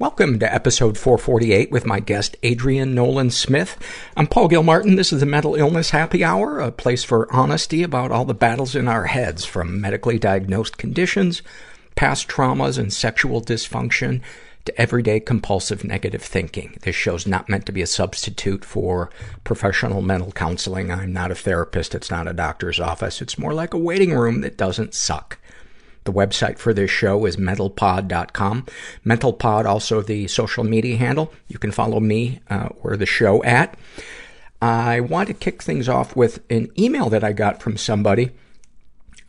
Welcome to episode 448 with my guest Adrienne Nolan Smith. I'm Paul Gilmartin. This is the Mental Illness Happy Hour, a place for honesty about all the battles in our heads, from medically diagnosed conditions, past traumas, and sexual dysfunction to everyday compulsive negative thinking. This show's not meant to be a substitute for professional mental counseling. I'm not a therapist. It's not a doctor's office. It's more like a waiting room that doesn't suck. The website for this show is mentalpod.com. Mentalpod, also the social media handle. You can follow me uh, or the show at. I want to kick things off with an email that I got from somebody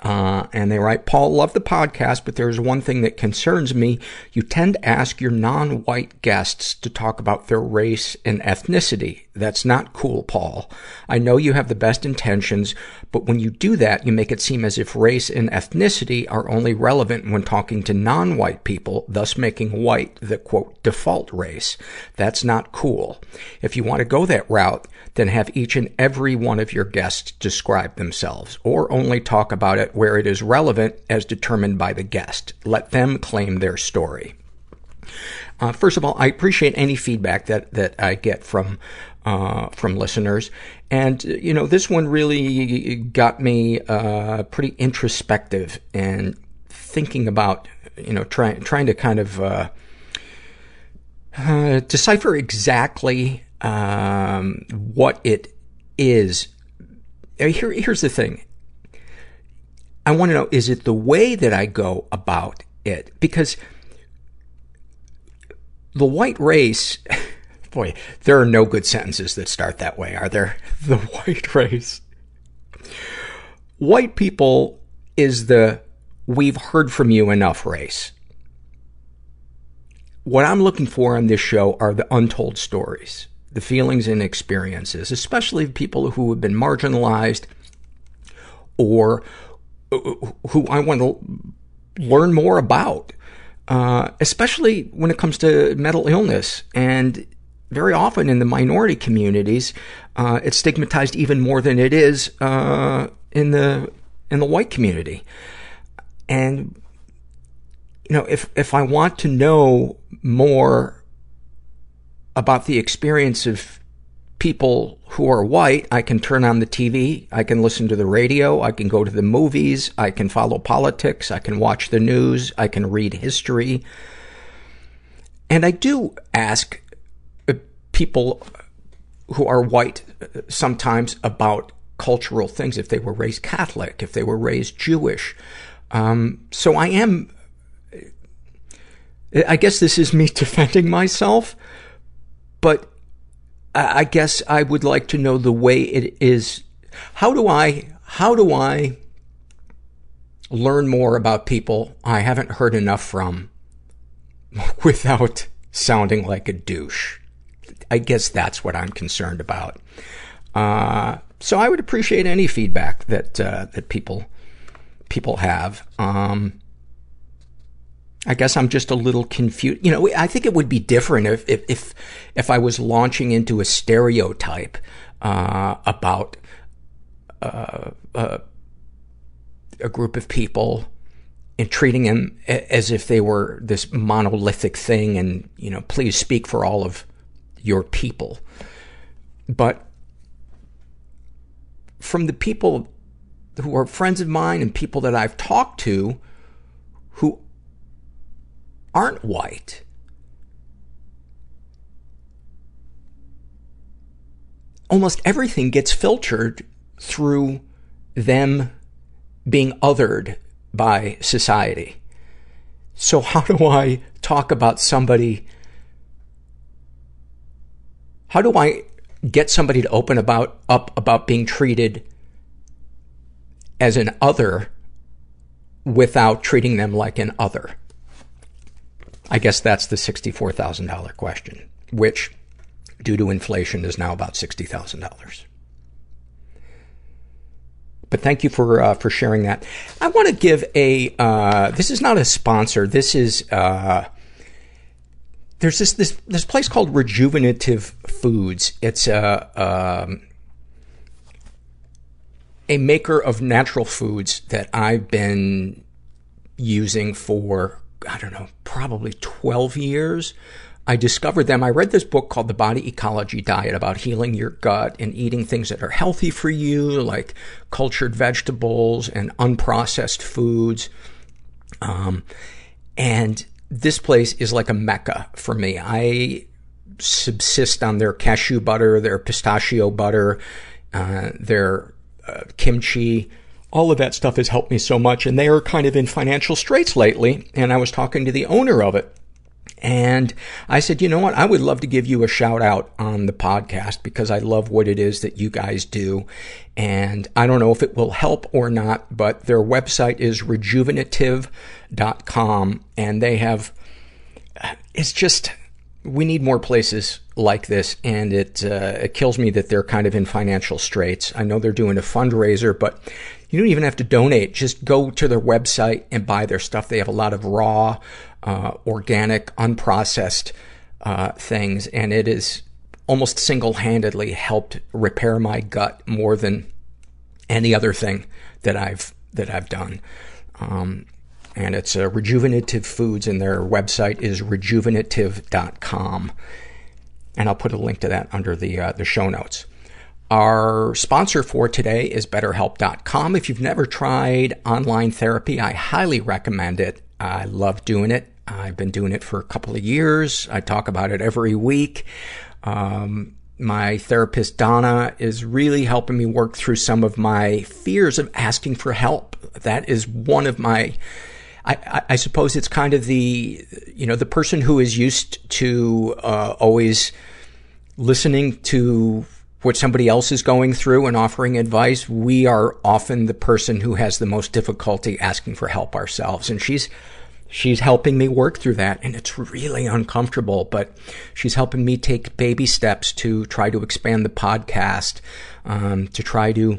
uh, and they write, Paul, love the podcast, but there's one thing that concerns me. You tend to ask your non-white guests to talk about their race and ethnicity. That's not cool, Paul. I know you have the best intentions, but when you do that, you make it seem as if race and ethnicity are only relevant when talking to non-white people, thus making white the quote, default race. That's not cool. If you want to go that route, then have each and every one of your guests describe themselves, or only talk about it where it is relevant as determined by the guest. Let them claim their story. Uh, first of all, I appreciate any feedback that, that I get from, uh, from listeners. And, you know, this one really got me, uh, pretty introspective and thinking about, you know, trying, trying to kind of, uh, uh, decipher exactly um, what it is. Here, here's the thing. I want to know, is it the way that I go about it? Because the white race, boy, there are no good sentences that start that way, are there? The white race. White people is the we've heard from you enough race. What I'm looking for on this show are the untold stories the feelings and experiences, especially people who have been marginalized or who I want to learn more about, uh, especially when it comes to mental illness. And very often in the minority communities, uh, it's stigmatized even more than it is uh, in the in the white community. And you know, if if I want to know more about the experience of people who are white, I can turn on the TV, I can listen to the radio, I can go to the movies, I can follow politics, I can watch the news, I can read history. And I do ask uh, people who are white uh, sometimes about cultural things, if they were raised Catholic, if they were raised Jewish. Um, so I am, I guess this is me defending myself, but I guess I would like to know the way it is. How do I, how do I learn more about people I haven't heard enough from without sounding like a douche. I guess that's what I'm concerned about. Uh, so I would appreciate any feedback that, uh, that people, people have. Um, I guess I'm just a little confused. You know, I think it would be different if, if, if, if I was launching into a stereotype, uh, about, uh, uh, a group of people and treating them as if they were this monolithic thing and, you know, please speak for all of your people. But from the people who are friends of mine and people that I've talked to aren't white, almost everything gets filtered through them being othered by society. So how do I talk about somebody? How do I get somebody to open about, up about being treated as an other without treating them like an other? I guess that's the $64,000 question, which, due to inflation, is now about $60,000. But thank you for uh, for sharing that. I want to give a. Uh, this is not a sponsor. This is. Uh, there's this this this place called Rejuvenative Foods. It's a um, a maker of natural foods that I've been using for I don't know probably twelve years. I discovered them. I read this book called The Body Ecology Diet about healing your gut and eating things that are healthy for you, like cultured vegetables and unprocessed foods. Um, and this place is like a mecca for me. I subsist on their cashew butter, their pistachio butter, uh, their uh, kimchi. All of that stuff has helped me so much, and they are kind of in financial straits lately. And I was talking to the owner of it, and I said, you know what? I would love to give you a shout out on the podcast because I love what it is that you guys do. And I don't know if it will help or not, but their website is rejuvenative.com and they have, it's just, we need more places like this and it, uh, it kills me that they're kind of in financial straits. I know they're doing a fundraiser, but you don't even have to donate. Just go to their website and buy their stuff. They have a lot of raw, uh, organic, unprocessed uh, things, and it is almost single-handedly helped repair my gut more than any other thing that I've that I've done. Um, and it's uh, Rejuvenative Foods, and their website is rejuvenative.com. And I'll put a link to that under the uh, the show notes. Our sponsor for today is BetterHelp.com. If you've never tried online therapy, I highly recommend it. I love doing it. I've been doing it for a couple of years. I talk about it every week. Um, my therapist Donna is really helping me work through some of my fears of asking for help. That is one of my, I, I, suppose it's kind of the, you know, the person who is used to uh, always listening to what somebody else is going through and offering advice. We are often the person who has the most difficulty asking for help ourselves. And she's she's helping me work through that and it's really uncomfortable but she's helping me take baby steps to try to expand the podcast um, to try to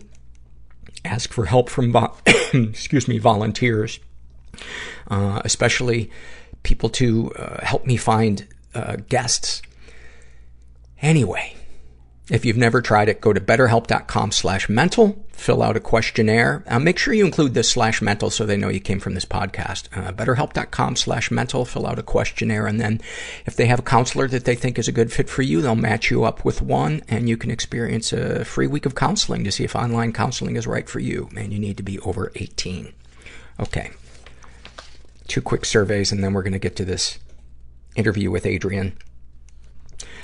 ask for help from vo- excuse me volunteers uh, especially people to uh, help me find uh, guests anyway if you've never tried it, go to betterhelp.com slash mental, fill out a questionnaire. Uh, make sure you include the slash mental so they know you came from this podcast. Uh, betterhelp.com slash mental, fill out a questionnaire, and then if they have a counselor that they think is a good fit for you, they'll match you up with one, and you can experience a free week of counseling to see if online counseling is right for you. And you need to be over 18. Okay. Two quick surveys, and then we're going to get to this interview with Adrienne.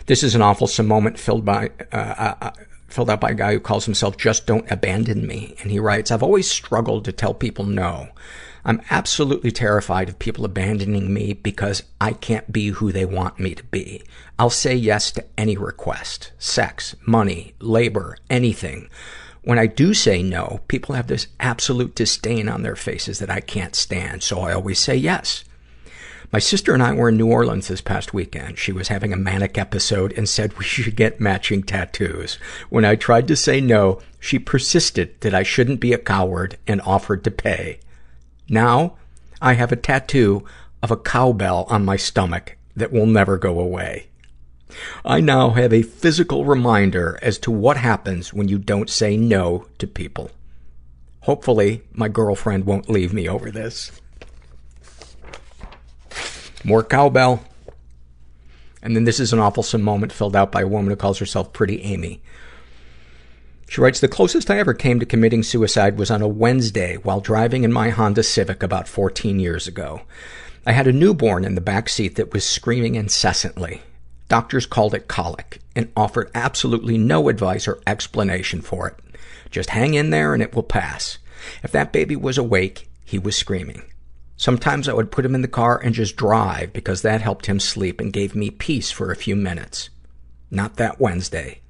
This is an awful moment filled by, uh, uh, uh, filled out by a guy who calls himself Just Don't Abandon Me. And he writes, I've always struggled to tell people no. I'm absolutely terrified of people abandoning me because I can't be who they want me to be. I'll say yes to any request. Sex, money, labor, anything. When I do say no, people have this absolute disdain on their faces that I can't stand, so I always say yes. My sister and I were in New Orleans this past weekend. She was having a manic episode and said we should get matching tattoos. When I tried to say no, she persisted that I shouldn't be a coward and offered to pay. Now, I have a tattoo of a cowbell on my stomach that will never go away. I now have a physical reminder as to what happens when you don't say no to people. Hopefully, my girlfriend won't leave me over this. More cowbell. And then this is an awfulsome moment filled out by a woman who calls herself Pretty Amy. She writes, the closest I ever came to committing suicide was on a Wednesday while driving in my Honda Civic about 14 years ago. I had a newborn in the back seat that was screaming incessantly. Doctors called it colic and offered absolutely no advice or explanation for it. Just hang in there and it will pass. If that baby was awake, he was screaming. Sometimes I would put him in the car and just drive because that helped him sleep and gave me peace for a few minutes. Not that Wednesday.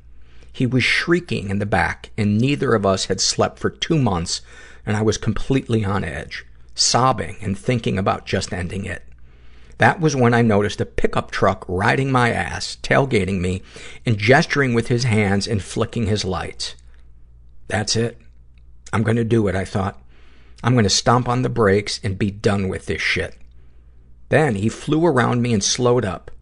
He was shrieking in the back and neither of us had slept for two months and I was completely on edge, sobbing and thinking about just ending it. That was when I noticed a pickup truck riding my ass, tailgating me, and gesturing with his hands and flicking his lights. That's it. I'm gonna do it, I thought. I'm gonna stomp on the brakes and be done with this shit. Then he flew around me and slowed up.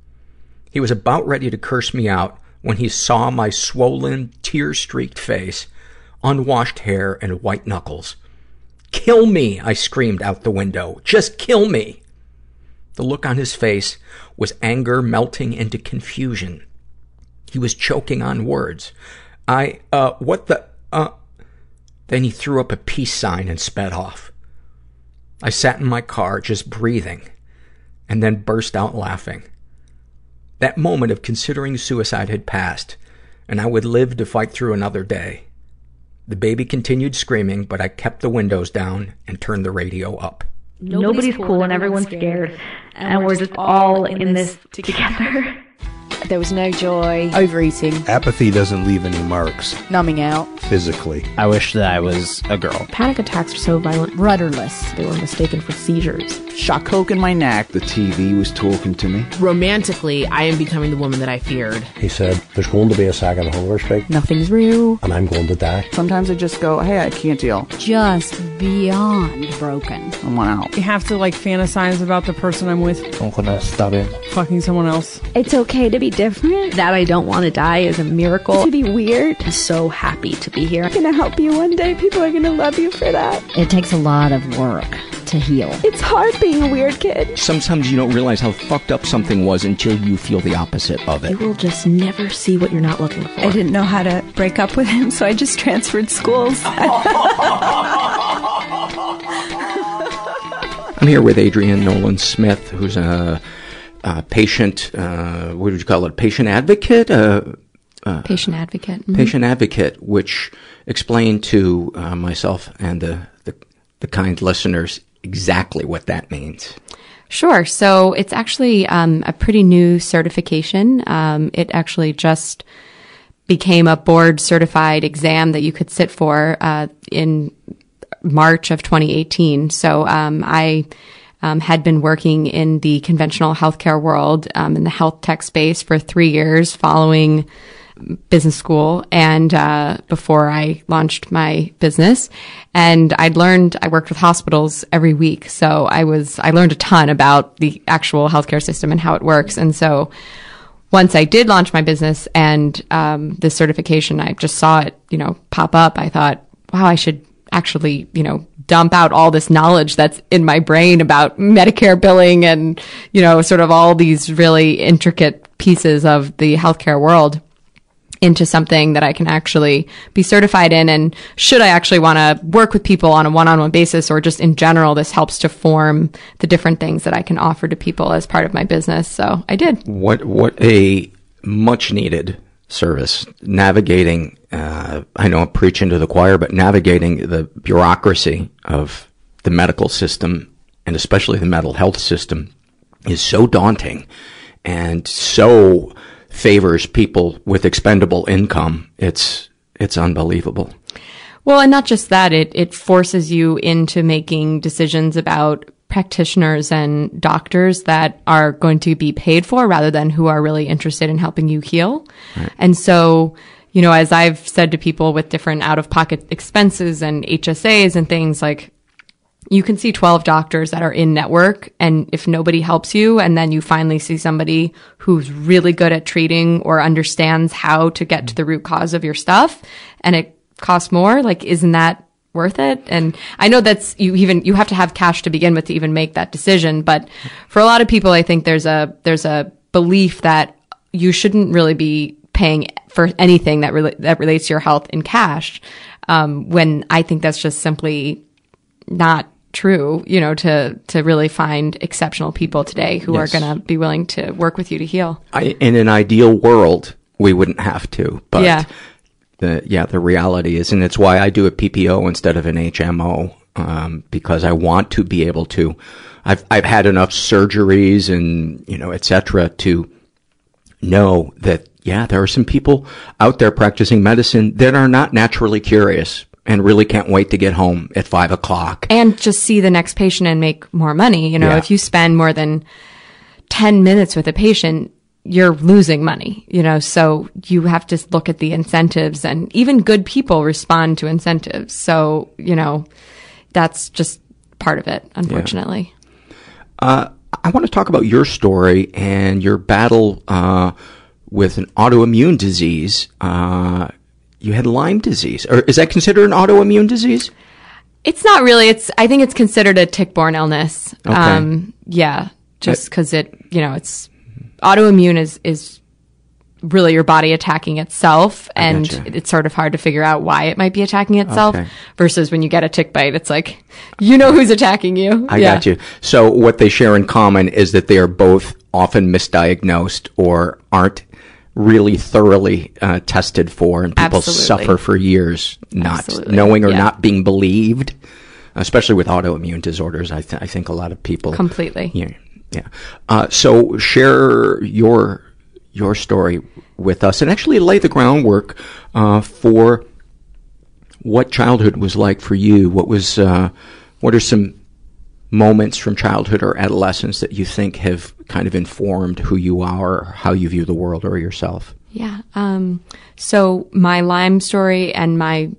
He was about ready to curse me out when he saw my swollen, tear-streaked face, unwashed hair, and white knuckles. Kill me! I screamed out the window. Just kill me! The look on his face was anger melting into confusion. He was choking on words. I, uh, what the, then he threw up a peace sign and sped off. I sat in my car, just breathing, and then burst out laughing. That moment of considering suicide had passed, and I would live to fight through another day. The baby continued screaming, but I kept the windows down and turned the radio up. Nobody's, cool and everyone's scared. And we're just all in this together. There was no joy. Overeating. Apathy doesn't leave any marks Numbing out. Physically. I wish that I was a girl. Panic attacks were so violent. Rudderless. They were mistaken for seizures. Shot coke in my neck. The TV was talking to me. Romantically, I am becoming the woman that I feared. He said, there's going to be a second hunger strike. Nothing's real. And I'm going to die. Sometimes I just go, hey, I can't deal. Just beyond broken. I want out. You have to like fantasize about the person I'm with. I'm gonna stab him. Fucking someone else. It's okay to be different. That I don't want to die is a miracle. To be weird. I'm so happy to be here. I'm gonna help you one day. People are gonna love you for that. It takes a lot of work to heal. It's hard being a weird kid. Sometimes you don't realize how fucked up something was until you feel the opposite of it. You will just never see what you're not looking for. I didn't know how to break up with him, so I just transferred schools. I'm here with Adrienne Nolan Smith, who's a, a patient, uh, what would you call it? Patient advocate? Uh, uh, patient advocate. Mm-hmm. Patient advocate, which explained to uh, myself and the, the, the kind listeners exactly what that means. Sure. So it's actually um, a pretty new certification. Um, it actually just became a board certified exam that you could sit for uh, in March of 2018. So um, I um, had been working in the conventional healthcare world um, in the health tech space for three years, following business school and uh, before I launched my business. And I'd learned I worked with hospitals every week, so I was I learned a ton about the actual healthcare system and how it works. And so once I did launch my business and um, this certification, I just saw it, you know, pop up. I thought, wow, I should actually, you know, dump out all this knowledge that's in my brain about Medicare billing and, you know, sort of all these really intricate pieces of the healthcare world into something that I can actually be certified in. And should I actually want to work with people on a one-on-one basis or just in general, this helps to form the different things that I can offer to people as part of my business. So I did. What, what a much needed service navigating, uh, I know I'm preaching to the choir, but navigating the bureaucracy of the medical system and especially the mental health system is so daunting and so favors people with expendable income. It's, it's unbelievable. Well, and not just that, it, it forces you into making decisions about practitioners and doctors that are going to be paid for rather than who are really interested in helping you heal. Right. And so, you know, as I've said to people with different out of pocket expenses and HSAs and things like, you can see 12 doctors that are in network and if nobody helps you and then you finally see somebody who's really good at treating or understands how to get to the root cause of your stuff and it costs more like isn't that worth it? And i know that's you even you have to have cash to begin with to even make that decision but for a lot of people i think there's a there's a belief that you shouldn't really be paying for anything that rela- that relates to your health in cash um, when i think that's just simply not true, you know, to to really find exceptional people today who Yes. are going to be willing to work with you to heal. I, in an ideal world, we wouldn't have to, but Yeah. the yeah, the reality is, and it's why I do a PPO instead of an HMO, um, because I want to be able to. I've I've had enough surgeries and you know et cetera to know that yeah, there are some people out there practicing medicine that are not naturally curious and really can't wait to get home at five o'clock. And just see the next patient and make more money. You know, Yeah. if you spend more than 10 minutes with a patient, you're losing money, you know, so you have to look at the incentives and even good people respond to incentives. So, you know, that's just part of it, unfortunately. Uh, I want to talk about your story and your battle uh, with an autoimmune disease. Uh, you had Lyme disease, or is that considered an autoimmune disease? It's not really. It's I think it's considered a tick-borne illness. Okay. Um, yeah, just because it, you know, it's autoimmune is is really your body attacking itself, and it's sort of hard to figure out why it might be attacking itself. Okay. Versus when you get a tick bite, it's like you know who's attacking you. I yeah. got you. So what they share in common is that they are both often misdiagnosed or aren't really thoroughly uh, tested for, and people Absolutely. suffer for years not Absolutely. knowing or Yeah. not being believed. Especially with autoimmune disorders, I, th- I think a lot of people Completely. Yeah, yeah. Uh, so share your your story with us, and actually lay the groundwork uh, for what childhood was like for you. What was uh, what are some moments from childhood or adolescence that you think have kind of informed who you are, or how you view the world or yourself? Yeah. Um, so my Lyme story and my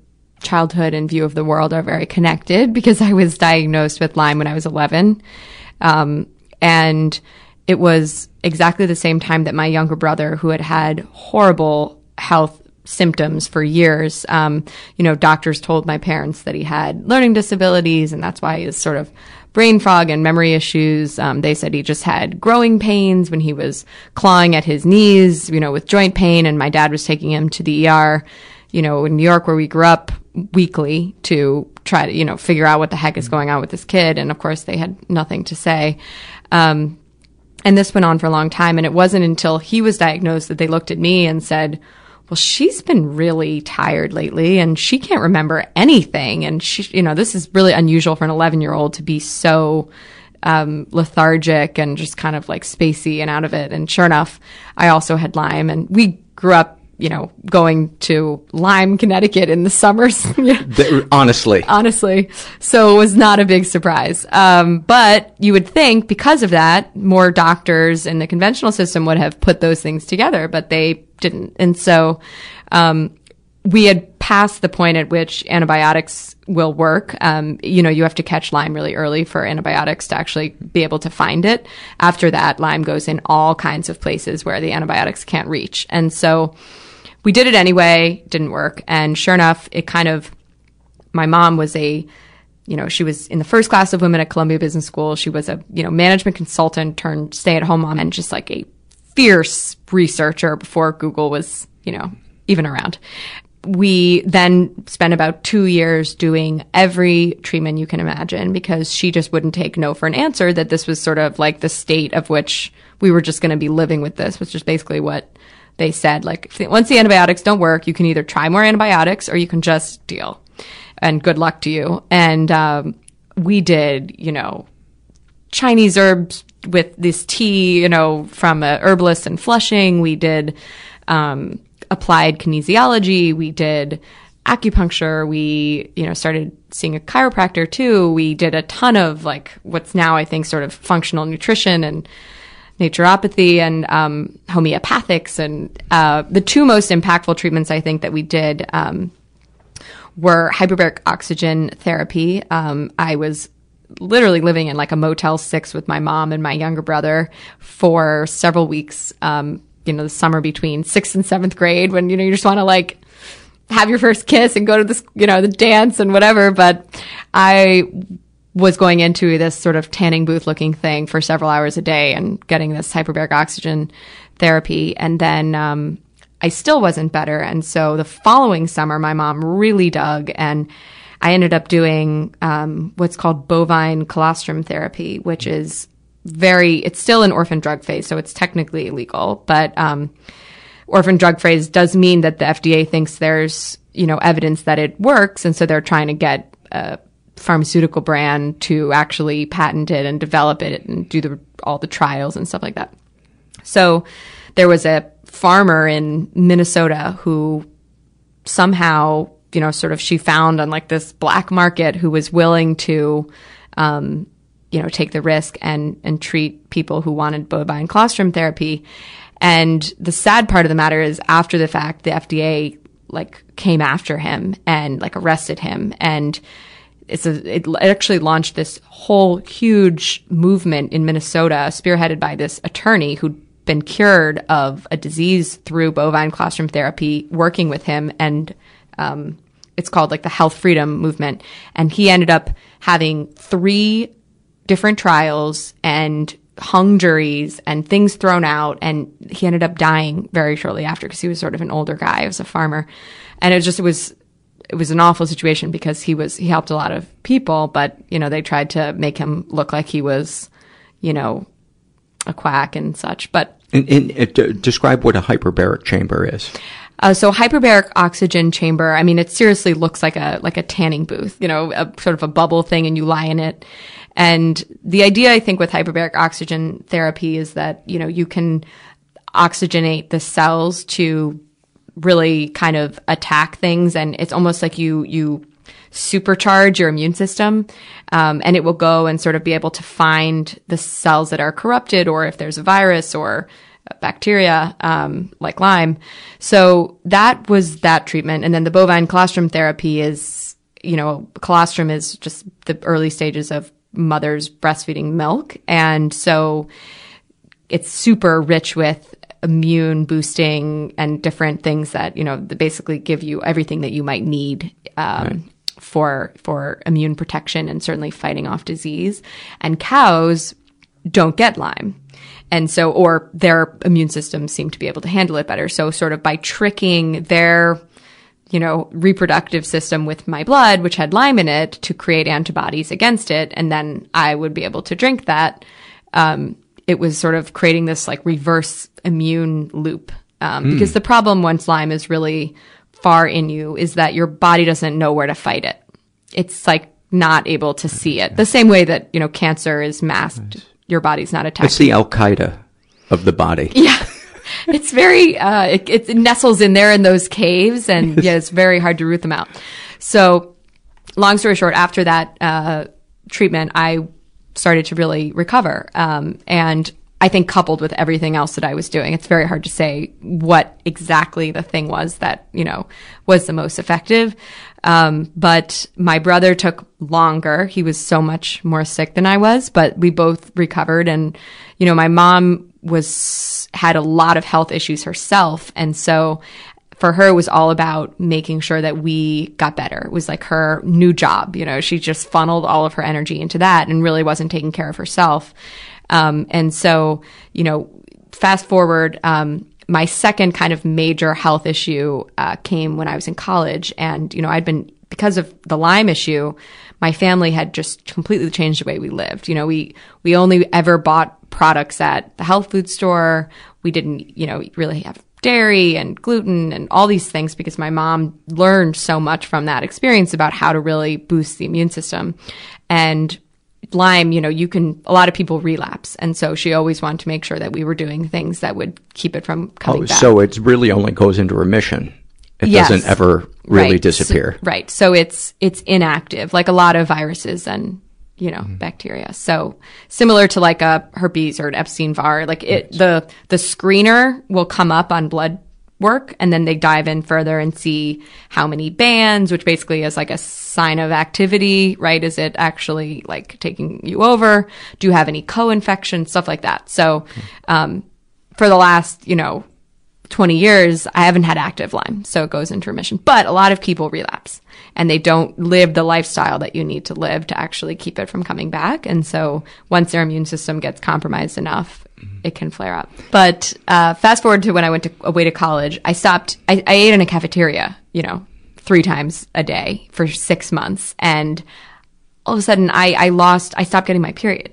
childhood and view of the world are very connected because I was diagnosed with Lyme when I was 11. Um, and it was exactly the same time that my younger brother, who had had horrible health symptoms for years, um, you know, doctors told my parents that he had learning disabilities and that's why he was sort of brain fog and memory issues. Um, they said he just had growing pains when he was clawing at his knees, you know, with joint pain. And my dad was taking him to the ER, you know, in New York where we grew up weekly to try to, you know, figure out what the heck is going on with this kid. And of course they had nothing to say. Um, and this went on for a long time. And it wasn't until he was diagnosed that they looked at me and said, well, she's been really tired lately and she can't remember anything. And she, you know, this is really unusual for an 11 year old to be so, um, lethargic and just kind of like spacey and out of it. And sure enough, I also had Lyme and we grew up, you know, going to Lyme, Connecticut in the summers. Honestly, honestly. So it was not a big surprise. Um, but you would think because of that, more doctors in the conventional system would have put those things together, but they didn't. And so, um, we had passed the point at which antibiotics will work. Um, you know, you have to catch Lyme really early for antibiotics to actually be able to find it. After that, Lyme goes in all kinds of places where the antibiotics can't reach. And so we did it anyway, didn't work. And sure enough, it kind of, my mom was a, you know, she was in the first class of women at Columbia Business School. She was a, you know, management consultant turned stay at home mom and just like a fierce researcher before Google was, you know, even around. We then spent about two years doing every treatment you can imagine because she just wouldn't take no for an answer that this was sort of like the state of which we were just going to be living with this, which is basically what they said. Like, once the antibiotics don't work, you can either try more antibiotics or you can just deal. And good luck to you. And um, we did, you know, Chinese herbs with this tea, you know, from a herbalist in Flushing. We did um, applied kinesiology. We did acupuncture. We, you know, started seeing a chiropractor too. We did a ton of like what's now I think sort of functional nutrition and naturopathy and um, homeopathics. And uh, the two most impactful treatments I think that we did um, were hyperbaric oxygen therapy. Um, I was literally living in like a Motel 6 with my mom and my younger brother for several weeks. Um, you know, the summer between sixth and seventh grade when, you know, you just want to like have your first kiss and go to this, you know, the dance and whatever. But I was going into this sort of tanning booth looking thing for several hours a day and getting this hyperbaric oxygen therapy. And then, um, I still wasn't better. And so the following summer, my mom really dug and I ended up doing um, what's called bovine colostrum therapy, which is very, it's still an orphan drug phase, so it's technically illegal. But um, orphan drug phase does mean that the FDA thinks there's, you know, evidence that it works. And so they're trying to get a pharmaceutical brand to actually patent it and develop it and do the, all the trials and stuff like that. So there was a farmer in Minnesota who somehow, you know, sort of she found on like this black market who was willing to, um, you know, take the risk and, and treat people who wanted bovine colostrum therapy. And the sad part of the matter is after the fact, the FDA like came after him and like arrested him and it's a, it actually launched this whole huge movement in Minnesota spearheaded by this attorney who'd been cured of a disease through bovine colostrum therapy working with him and um, it's called like the health freedom movement. And he ended up having three different trials and hung juries and things thrown out and he ended up dying very shortly after because he was sort of an older guy he was a farmer. And it just it was it was an awful situation because he was he helped a lot of people but you know they tried to make him look like he was you know a quack and such but and, and uh, d- describe what a hyperbaric chamber is. Uh, so hyperbaric oxygen chamber i mean it seriously looks like a like a tanning booth you know a sort of a bubble thing and you lie in it. And the idea, I think, with hyperbaric oxygen therapy is that, you know, you can oxygenate the cells to really kind of attack things. And it's almost like you, you supercharge your immune system. Um, and it will go and sort of be able to find the cells that are corrupted or if there's a virus or bacteria, um, like Lyme. So that was that treatment. And then the bovine colostrum therapy is, you know, colostrum is just the early stages of mother's breastfeeding milk. And so it's super rich with immune boosting and different things that, you know, that basically give you everything that you might need. Um, right. For, for immune protection and certainly fighting off disease. And cows don't get Lyme. And so, or their immune systems seem to be able to handle it better. So sort of by tricking their you know, reproductive system with my blood, which had Lyme in it, to create antibodies against it, and then I would be able to drink that. Um, it was sort of creating this like reverse immune loop. Um, mm. Because the problem once Lyme is really far in you is that your body doesn't know where to fight it. It's like not able to see it. The same way that, you know, cancer is masked. Nice. Your body's not attacking. It's the Al Qaeda of the body. Yeah it's very uh, it, it, nestles in there in those caves, and yeah, it's very hard to root them out. So, long story short, after that uh, treatment, I started to really recover, um, and I think coupled with everything else that I was doing, it's very hard to say what exactly the thing was that, you know, was the most effective. Um, but my brother took longer. He was so much more sick than I was, but we both recovered. And, you know, my mom was had a lot of health issues herself and so for her was all about making sure that we got better it was like her new job you know she just funneled all of her energy into that and really wasn't taking care of herself um, and so you know fast forward um, my second kind of major health issue uh, came when i was in college and you know i'd been because of the lyme issue my family had just completely changed the way we lived. You know, we, we only ever bought products at the health food store. We didn't, you know, really have dairy and gluten and all these things because my mom learned so much from that experience about how to really boost the immune system. And Lyme, you know, you can, a lot of people relapse. And so she always wanted to make sure that we were doing things that would keep it from coming oh, back. So it really only goes into remission It Yes. doesn't ever really Right. disappear. So, right. So it's it's inactive, like a lot of viruses and you know Mm-hmm. bacteria. So similar to like a herpes or an Epstein Barr, like it the the screener will come up on blood work and then they dive in further and see how many bands which basically is like a sign of activity right? Is it actually like taking you over? Do you have any co-infection? Stuff like that. So um, for the last you know 20 years, I haven't had active Lyme, so it goes into remission. But a lot of people relapse and they don't live the lifestyle that you need to live to actually keep it from coming back. And so once their immune system gets compromised enough, it can flare up. But uh, fast forward to when I went to, away to college, I stopped, I, I ate in a cafeteria, you know, three times a day for six months. And all of a sudden, I, I lost, I stopped getting my period.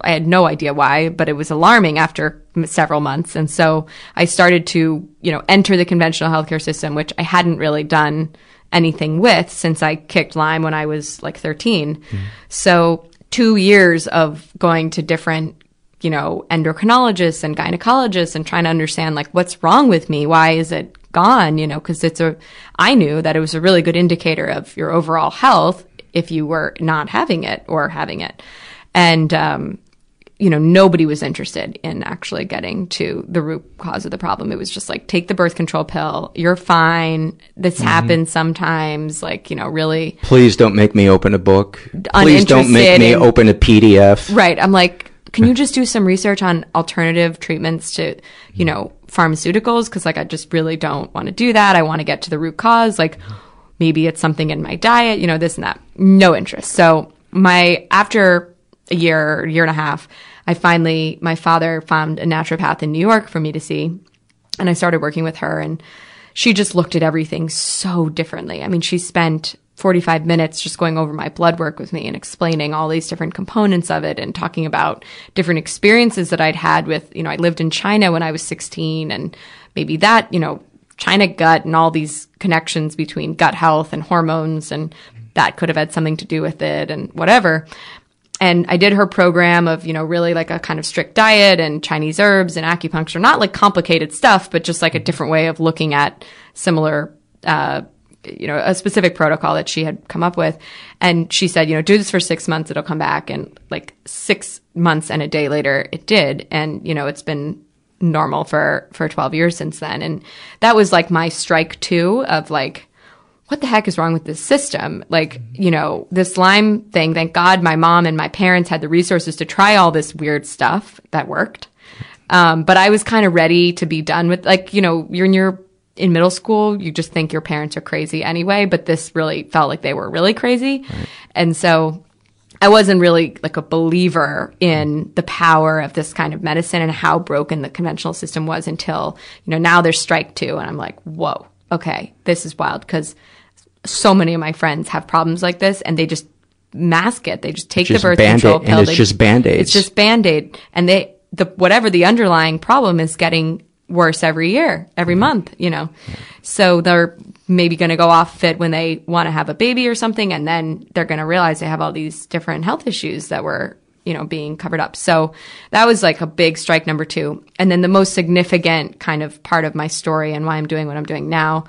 I had no idea why, but it was alarming after several months. And so I started to, you know, enter the conventional healthcare system, which I hadn't really done anything with since I kicked Lyme when I was like 13. So two years of going to different, you know, endocrinologists and gynecologists and trying to understand like what's wrong with me? Why is it gone? You know, cause it's a, I knew that it was a really good indicator of your overall health if you were not having it or having it. And, um, you know, nobody was interested in actually getting to the root cause of the problem. It was just like, take the birth control pill. You're fine. This Mhm. happens sometimes. Like, you know, really. Please don't make me open a book. Please don't make me in- open a PDF. Right. I'm like, can you just do some research on alternative treatments to, you know, pharmaceuticals? Cause like, I just really don't want to do that. I want to get to the root cause. Like, maybe it's something in my diet, you know, this and that. No interest. So my, after a year, year and a half, I finally, my father found a naturopath in New York for me to see. And I started working with her and she just looked at everything so differently. I mean, she spent 45 minutes just going over my blood work with me and explaining all these different components of it and talking about different experiences that I'd had with, you know, I lived in China when I was 16 and maybe that, you know, China gut and all these connections between gut health and hormones and that could have had something to do with it and whatever. And I did her program of, you know, really like a kind of strict diet and Chinese herbs and acupuncture, not like complicated stuff, but just like a different way of looking at similar, uh, you know, a specific protocol that she had come up with. And she said, you know, do this for six months, it'll come back. And like six months and a day later, it did. And, you know, it's been normal for, for 12 years since then. And that was like my strike two of like, what the heck is wrong with this system? Like, you know, this Lyme thing, thank God my mom and my parents had the resources to try all this weird stuff that worked. Um, but I was kind of ready to be done with, like, you know, you're in your, in middle school, you just think your parents are crazy anyway, but this really felt like they were really crazy. And so I wasn't really like a believer in the power of this kind of medicine and how broken the conventional system was until, you know, now there's strike two and I'm like, whoa, okay, this is wild because so many of my friends have problems like this and they just mask it. They just take Just the birth Band-Aid, control and pill. it's They- just Band-Aids. It's just Band-Aid. And they, the, whatever the underlying problem is getting worse every year, every mm-hmm. month, you know. So they're maybe going to go off fit when they want to have a baby or something. And then they're going to realize they have all these different health issues that were, you know, being covered up. So that was like a big strike number two. And then the most significant kind of part of my story and why I'm doing what I'm doing now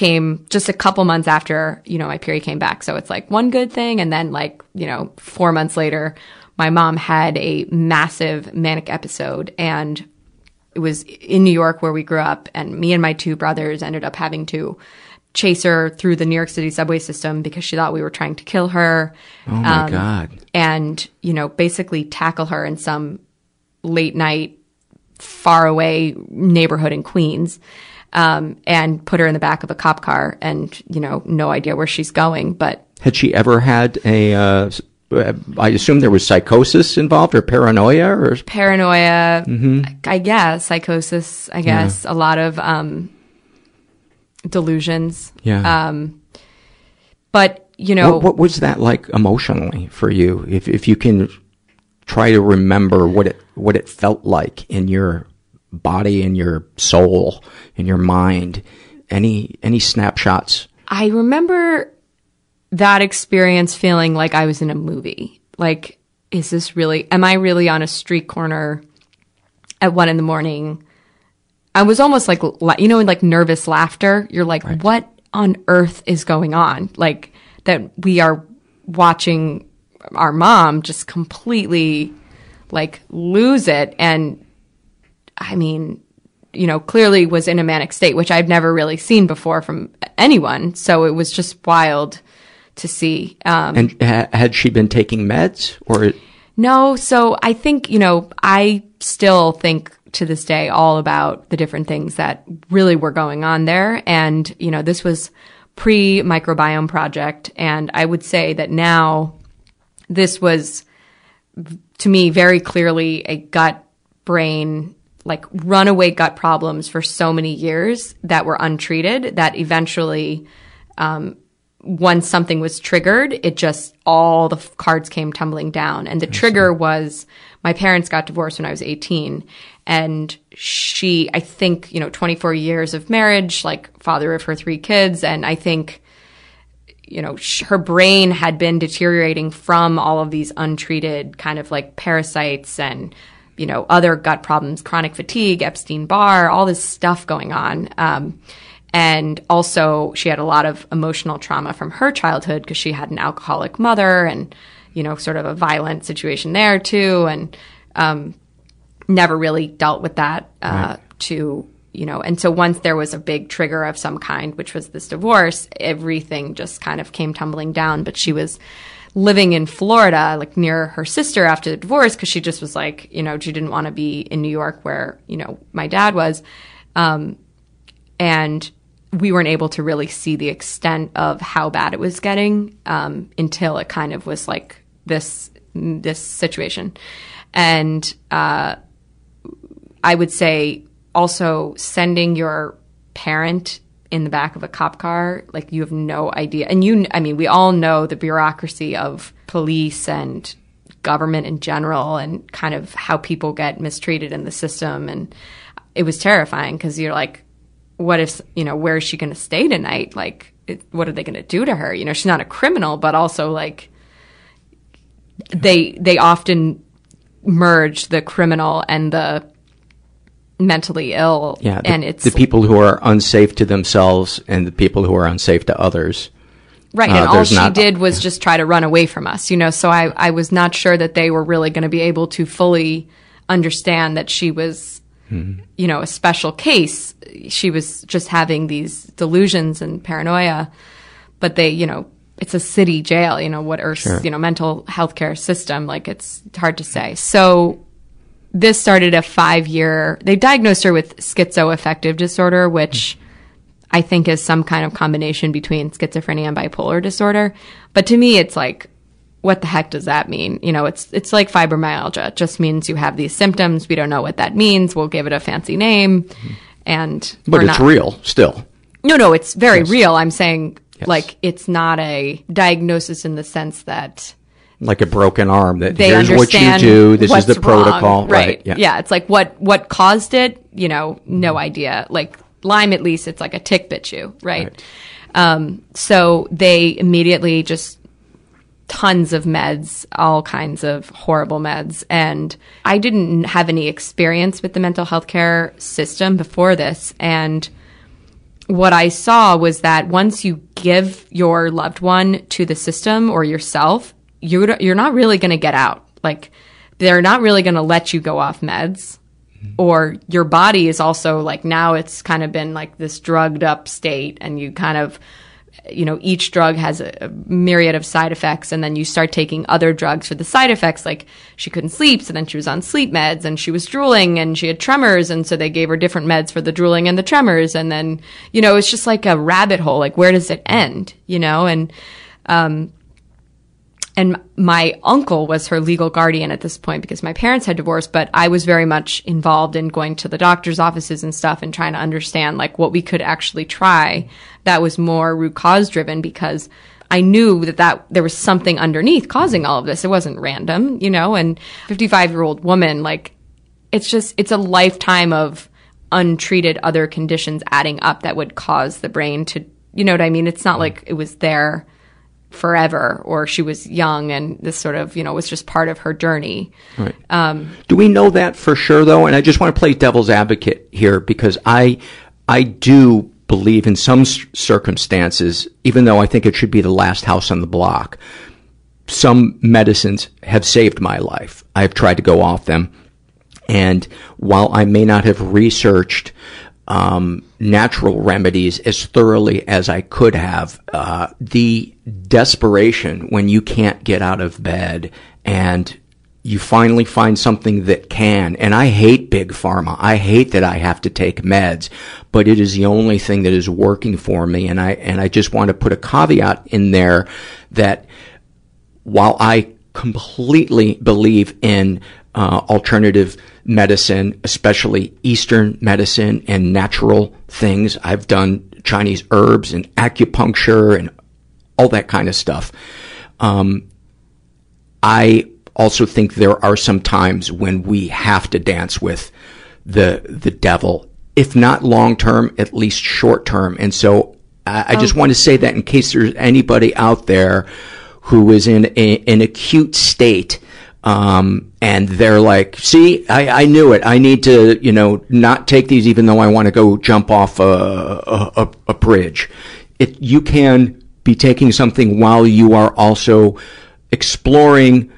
came just a couple months after, you know, my period came back. So it's like one good thing. And then like, you know, four months later, my mom had a massive manic episode and it was in New York where we grew up and me and my two brothers ended up having to chase her through the New York City subway system because she thought we were trying to kill her. Oh my Um, God. And, you know, basically tackle her in some late night, far away neighborhood in Queens. Um, and put her in the back of a cop car and, you know, no idea where she's going, but Had she ever had a, uh, I assume there was psychosis involved or paranoia or? paranoia, Mhm. I guess, psychosis, I guess, a lot of um, delusions. Yeah. Um, but, you know, what, what was that like emotionally for you? If, if you can try to remember what it, what it felt like in your body, and your soul, in your mind, any, any snapshots? I remember that experience feeling like I was in a movie. Like, is this really, am I really on a street corner at one in the morning I was almost like, you know, like nervous laughter. You're like, right. what on earth is going on? Like that we are watching our mom just completely like lose it. And I mean, you know, clearly was in a manic state, which I've never really seen before from anyone. So it was just wild to see. Um, and ha- had she been taking meds or? No. So I think, you know, I still think to this day all about the different things that really were going on there. And, you know, this was pre microbiome project. And I would say that now this was to me very clearly a gut brain like runaway gut problems for so many years that were untreated that eventually um, once something was triggered, it just all the cards came tumbling down. And the I trigger see. was my parents got divorced when I was 18. And she, I think, you know, 24 years of marriage, like father of her three kids. And I think, you know, sh- her brain had been deteriorating from all of these untreated kind of like parasites and, you know, other gut problems, chronic fatigue, Epstein Barr, all this stuff going on. Um, and also, she had a lot of emotional trauma from her childhood because she had an alcoholic mother and, you know, sort of a violent situation there too. And, um, never really dealt with that, uh, right. to, you know, and so once there was a big trigger of some kind, which was this divorce, everything just kind of came tumbling down. But she was living in Florida, like near her sister after the divorce, because she just was like, you know, she didn't want to be in New York where, you know, my dad was. Um, and we weren't able to really see the extent of how bad it was getting um, until it kind of was like this this situation, and uh, I would say also sending your parent in the back of a cop car, like you have no idea. And you, I mean, we all know the bureaucracy of police and government in general and kind of how people get mistreated in the system. And it was terrifying because you're like, what if, you know, where is she going to stay tonight? Like, it, what are they going to do to her? You know, she's not a criminal, but also like they, they often merge the criminal and the mentally ill. Yeah. The, and it's the people who are unsafe to themselves and the people who are unsafe to others. Right. Uh, and all she not, did was just try to run away from us, you know, so I, I was not sure that they were really going to be able to fully understand that she was mm-hmm. you know, a special case. She was just having these delusions and paranoia, but they, you know, it's a city jail, you know, what Earth's, sure. you know, mental health care system, like it's hard to say. So this started a five year, they diagnosed her with schizoaffective disorder, which. I think is some kind of combination between schizophrenia and bipolar disorder. But to me, it's like what the heck does that mean? You know, it's it's like fibromyalgia. It just means you have these symptoms. We don't know what that means. We'll give it a fancy name, and but it's not. real still. No, no, it's very yes. real. I'm saying yes. like it's not a diagnosis in the sense that like a broken arm that they here's what you do. This is the protocol, right? right. Yeah. yeah, it's like what what caused it. You know, no idea. Like Lyme, at least it's like a tick bit you, right? right. Um, so they immediately just tons of meds, all kinds of horrible meds. And I didn't have any experience with the mental health care system before this. And what I saw was that once you give your loved one to the system or yourself, you're, you're not really going to get out. Like, they're not really going to let you go off meds. Or your body is also like now it's kind of been like this drugged up state, and you kind of you know, each drug has a, a, myriad of side effects, and then you start taking other drugs for the side effects. Like she couldn't sleep, so then she was on sleep meds, and she was drooling, and she had tremors, and so they gave her different meds for the drooling and the tremors, and then you know, it's just like a rabbit hole. Like where does it end? You know, and um, and my uncle was her legal guardian at this point because my parents had divorced, but I was very much involved in going to the doctor's offices and stuff and trying to understand like what we could actually try that was more root cause driven because I knew that, that there was something underneath causing all of this. It wasn't random, you know, and 55 year old woman, like it's just, it's a lifetime of untreated other conditions adding up that would cause the brain to, you know what I mean? It's not mm-hmm. like it was there forever or she was young and this sort of, you know, was just part of her journey. Right. Um, Do we know that for sure though? And I just want to play devil's advocate here because I, I do believe in some c- circumstances, even though I think it should be the last house on the block, some medicines have saved my life. I've tried to go off them. And while I may not have researched um, natural remedies as thoroughly as I could have, uh, the desperation when you can't get out of bed and you finally find something that can. And I hate big pharma. I hate that I have to take meds, but it is the only thing that is working for me. And I, and I just want to put a caveat in there that while I completely believe in uh, alternative medicine, especially Eastern medicine and natural things, I've done Chinese herbs and acupuncture and all that kind of stuff. Um, I also think there are some times when we have to dance with the the devil, if not long term, at least short term. And so I, I just Oh. want to say that in case there's anybody out there who is in a, an acute state. Um, and they're like, see, I, I knew it. I need to, you know, not take these even though I want to go jump off a, a, a, bridge. It, you can be taking something while you are also exploring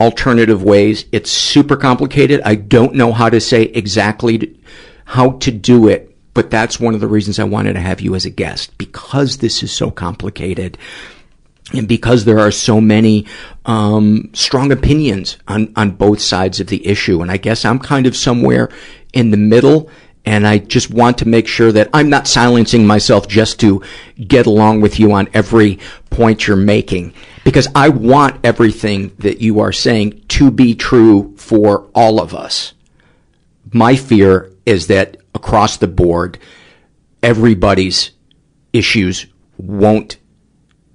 alternative ways. It's super complicated. I don't know how to say exactly how to do it, but that's one of the reasons I wanted to have you as a guest because this is so complicated and because there are so many um, strong opinions on on both sides of the issue. And i guess i'm kind of somewhere in the middle and i just want to make sure that i'm not silencing myself just to get along with you on every point you're making. Because i want everything that you are saying to be true for all of us. My fear is that across the board everybody's issues won't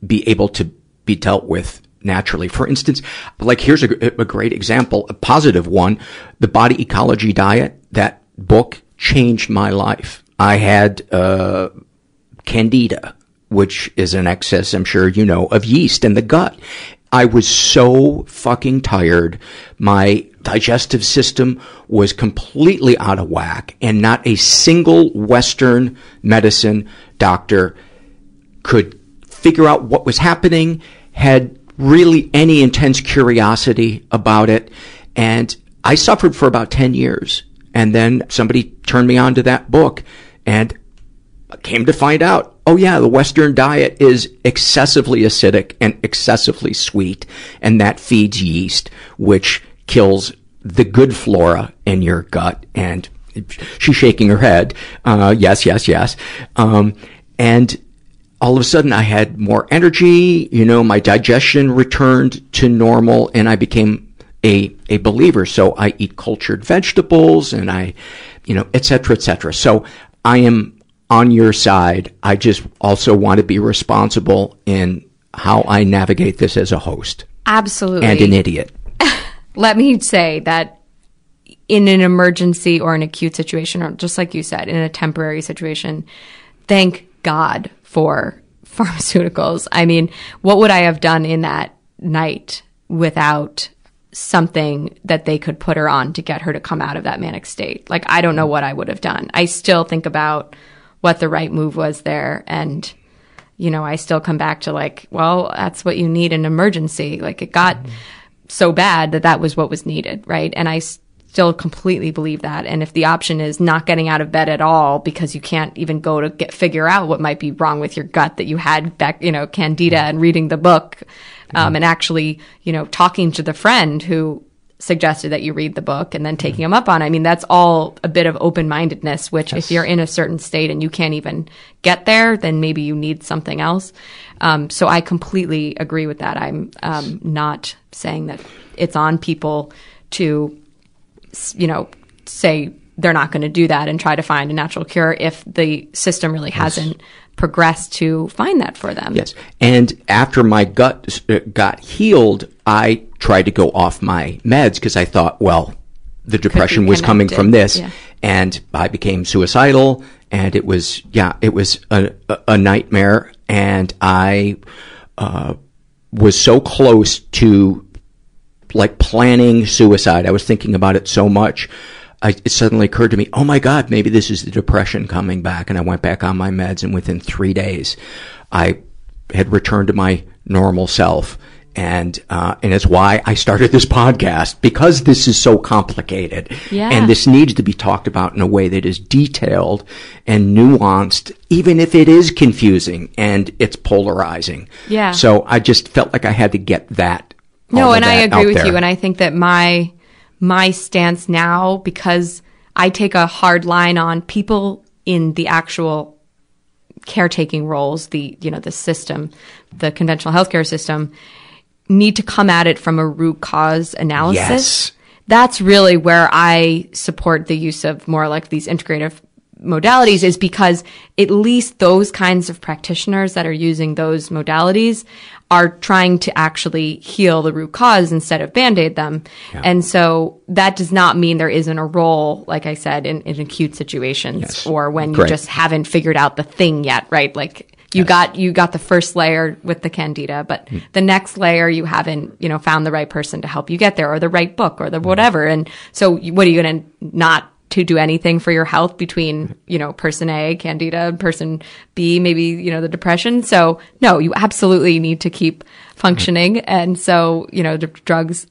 be able to be dealt with naturally. For instance, like here's a, a great example, a positive one, the body ecology diet. That book changed my life. I had, uh, candida, which is an excess, I'm sure you know, of yeast in the gut. I was so fucking tired. My digestive system was completely out of whack and not a single Western medicine doctor could figure out what was happening, had really any intense curiosity about it. And I suffered for about 10 years. And then somebody turned me on to that book and I came to find out, oh yeah, the Western diet is excessively acidic and excessively sweet. And that feeds yeast, which kills the good flora in your gut. And she's shaking her head. Uh, yes, yes, yes. Um, and all of a sudden I had more energy, you know, my digestion returned to normal and I became a, a believer. So I eat cultured vegetables and I, you know, et cetera, et cetera. So I am on your side. I just also want to be responsible in how I navigate this as a host Absolutely. and an idiot. Let me say that in an emergency or an acute situation, or just like you said, in a temporary situation, thank God for pharmaceuticals. I mean, what would I have done in that night without something that they could put her on to get her to come out of that manic state? Like, I don't know what I would have done. I still think about what the right move was there and you know, I still come back to like, well, that's what you need in emergency. Like it got so bad that that was what was needed, right? And I still completely believe that. And if the option is not getting out of bed at all because you can't even go to get figure out what might be wrong with your gut that you had back, you know, candida and reading the book, um, and actually, you know, talking to the friend who suggested that you read the book and then taking them up on. it. I mean, that's all a bit of open mindedness, which if you're in a certain state and you can't even get there, then maybe you need something else. Um, so I completely agree with that. I'm um, not saying that it's on people to, you know, say they're not going to do that and try to find a natural cure if the system really hasn't progressed to find that for them. Yes. And after my gut uh, got healed, I tried to go off my meds because I thought, well, the depression was coming from this. yeah. And I became suicidal and it was, yeah, it was a, a- a nightmare. And I, uh, was so close to like planning suicide. I was thinking about it so much. I, it suddenly occurred to me, oh my God, maybe this is the depression coming back. And I went back on my meds and within three days, I had returned to my normal self. And, uh, and it's why I started this podcast because this is so complicated. Yeah. And this needs to be talked about in a way that is detailed and nuanced, even if it is confusing and it's polarizing. Yeah. So I just felt like I had to get that. No, and I agree with there. you. And I think that my my stance now, because I take a hard line on people in the actual caretaking roles, the you know the system, the conventional healthcare system, need to come at it from a root cause analysis. Yes. That's really where I support the use of more like these integrative modalities is because at least those kinds of practitioners that are using those modalities are trying to actually heal the root cause instead of band-aid them. And so that does not mean there isn't a role, like I said, in, in acute situations Yes. or when you just haven't figured out the thing yet, right? Like you got you got the first layer with the candida, but Hmm. the next layer you haven't, you know, found the right person to help you get there or the right book or the whatever. And so what are you going to not to do anything for your health between, you know, person A, candida, and person B, maybe, you know, the depression. So no, you absolutely need to keep functioning. And so, you know, the drugs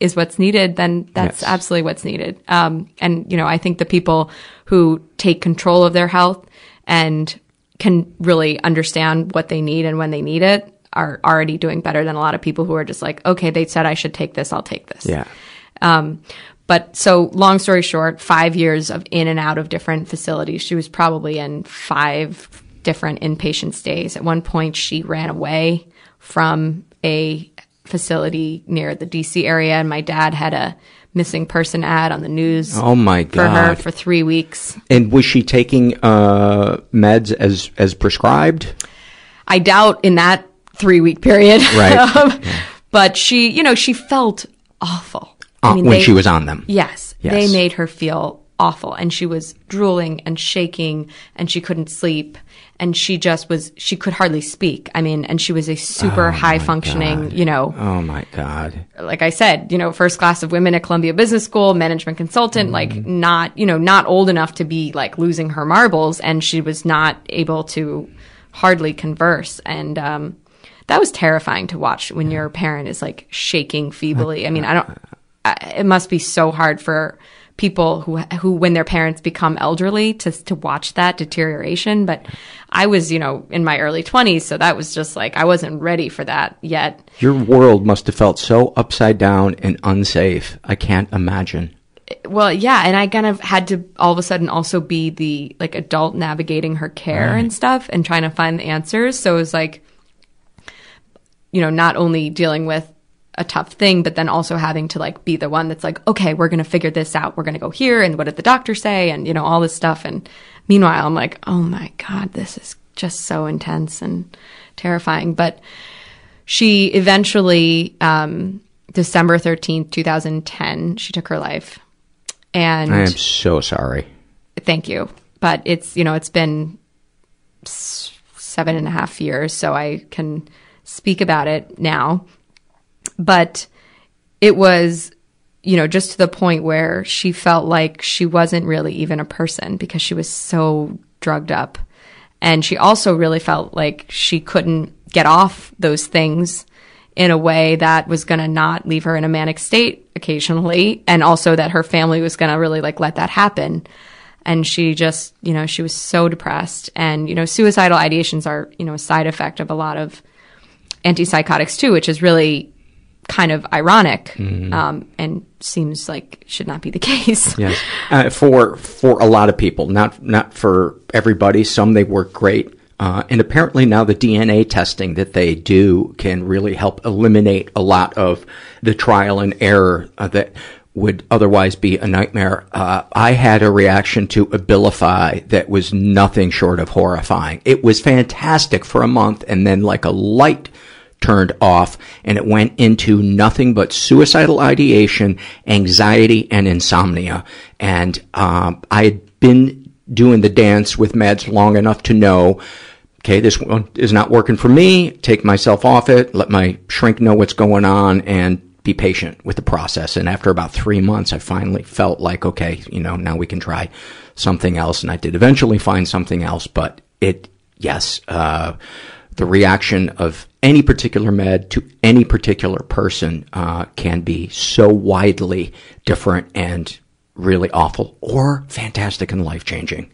is what's needed, then that's Yes. absolutely what's needed. Um, and, you know, I think the people who take control of their health and can really understand what they need and when they need it are already doing better than a lot of people who are just like, okay, they said I should take this, I'll take this. Yeah. Um, but so long story short, five years of in and out of different facilities. She was probably in five different inpatient stays. At one point, she ran away from a facility near the DC area, and my dad had a missing person ad on the news. Oh my god! For her for three weeks. And was she taking uh, meds as as prescribed? I doubt in that three week period. Right. Um, But she, you know, she felt awful. Uh, when she was on them. Yes, Yes. They made her feel awful. And she was drooling and shaking and she couldn't sleep. And she just was, she could hardly speak. I mean, and she was a super Oh, high functioning, you know, Oh my God. like I said, you know, first class of women at Columbia Business School, management consultant, like not, you know, not old enough to be like losing her marbles. And she was not able to hardly converse. And, um, that was terrifying to watch when your parent is like shaking feebly. I mean, I don't, I, it must be so hard for people who, who, when their parents become elderly to, to watch that deterioration. But I was, you know, in my early twenties. So that was just like, I wasn't ready for that yet. Your world must have felt so upside down and unsafe. I can't imagine. well yeah and i kind of had to all of a sudden also be the like adult navigating her care Right. and ah. stuff and trying to find the answers so it was like you know not only dealing with a tough thing but then also having to like be the one that's like okay we're going to figure this out. We're going to go here and what did the doctor say? And you know all this stuff. And meanwhile i'm like oh my god this is just so intense and terrifying. But she eventually um december 13th 2010 she took her life. And I am so sorry. thank you. But it's you know it's been seven and a half years so i can speak about it now but it was you know just to the point where she felt like she wasn't really even a person because she was so drugged up. And she also really felt like she couldn't get off those things in a way that was going to not leave her in a manic state occasionally and also that her family was going to really like let that happen. And she just you know she was so depressed. And you know suicidal ideations are you know a side effect of a lot of antipsychotics too which is really kind of ironic Mhm. um, and seems like should not be the case Yes. Uh, for for a lot of people, not not for everybody. Some they work great. Uh, and apparently now the DNA testing that they do can really help eliminate a lot of the trial and error uh, that would otherwise be a nightmare. Uh, I had a reaction to Abilify that was nothing short of horrifying. It was fantastic for a month and then like a light turned off and it went into nothing but suicidal ideation, anxiety, and insomnia. And um, I had been doing the dance with meds long enough to know okay, this one is not working for me, take myself off it, let my shrink know what's going on, and be patient with the process. And after about three months, I finally felt like, okay, you know, now we can try something else. And I did eventually find something else, but it, yes, uh, the reaction of any particular med to any particular person uh, can be so widely different and really awful or fantastic and life changing.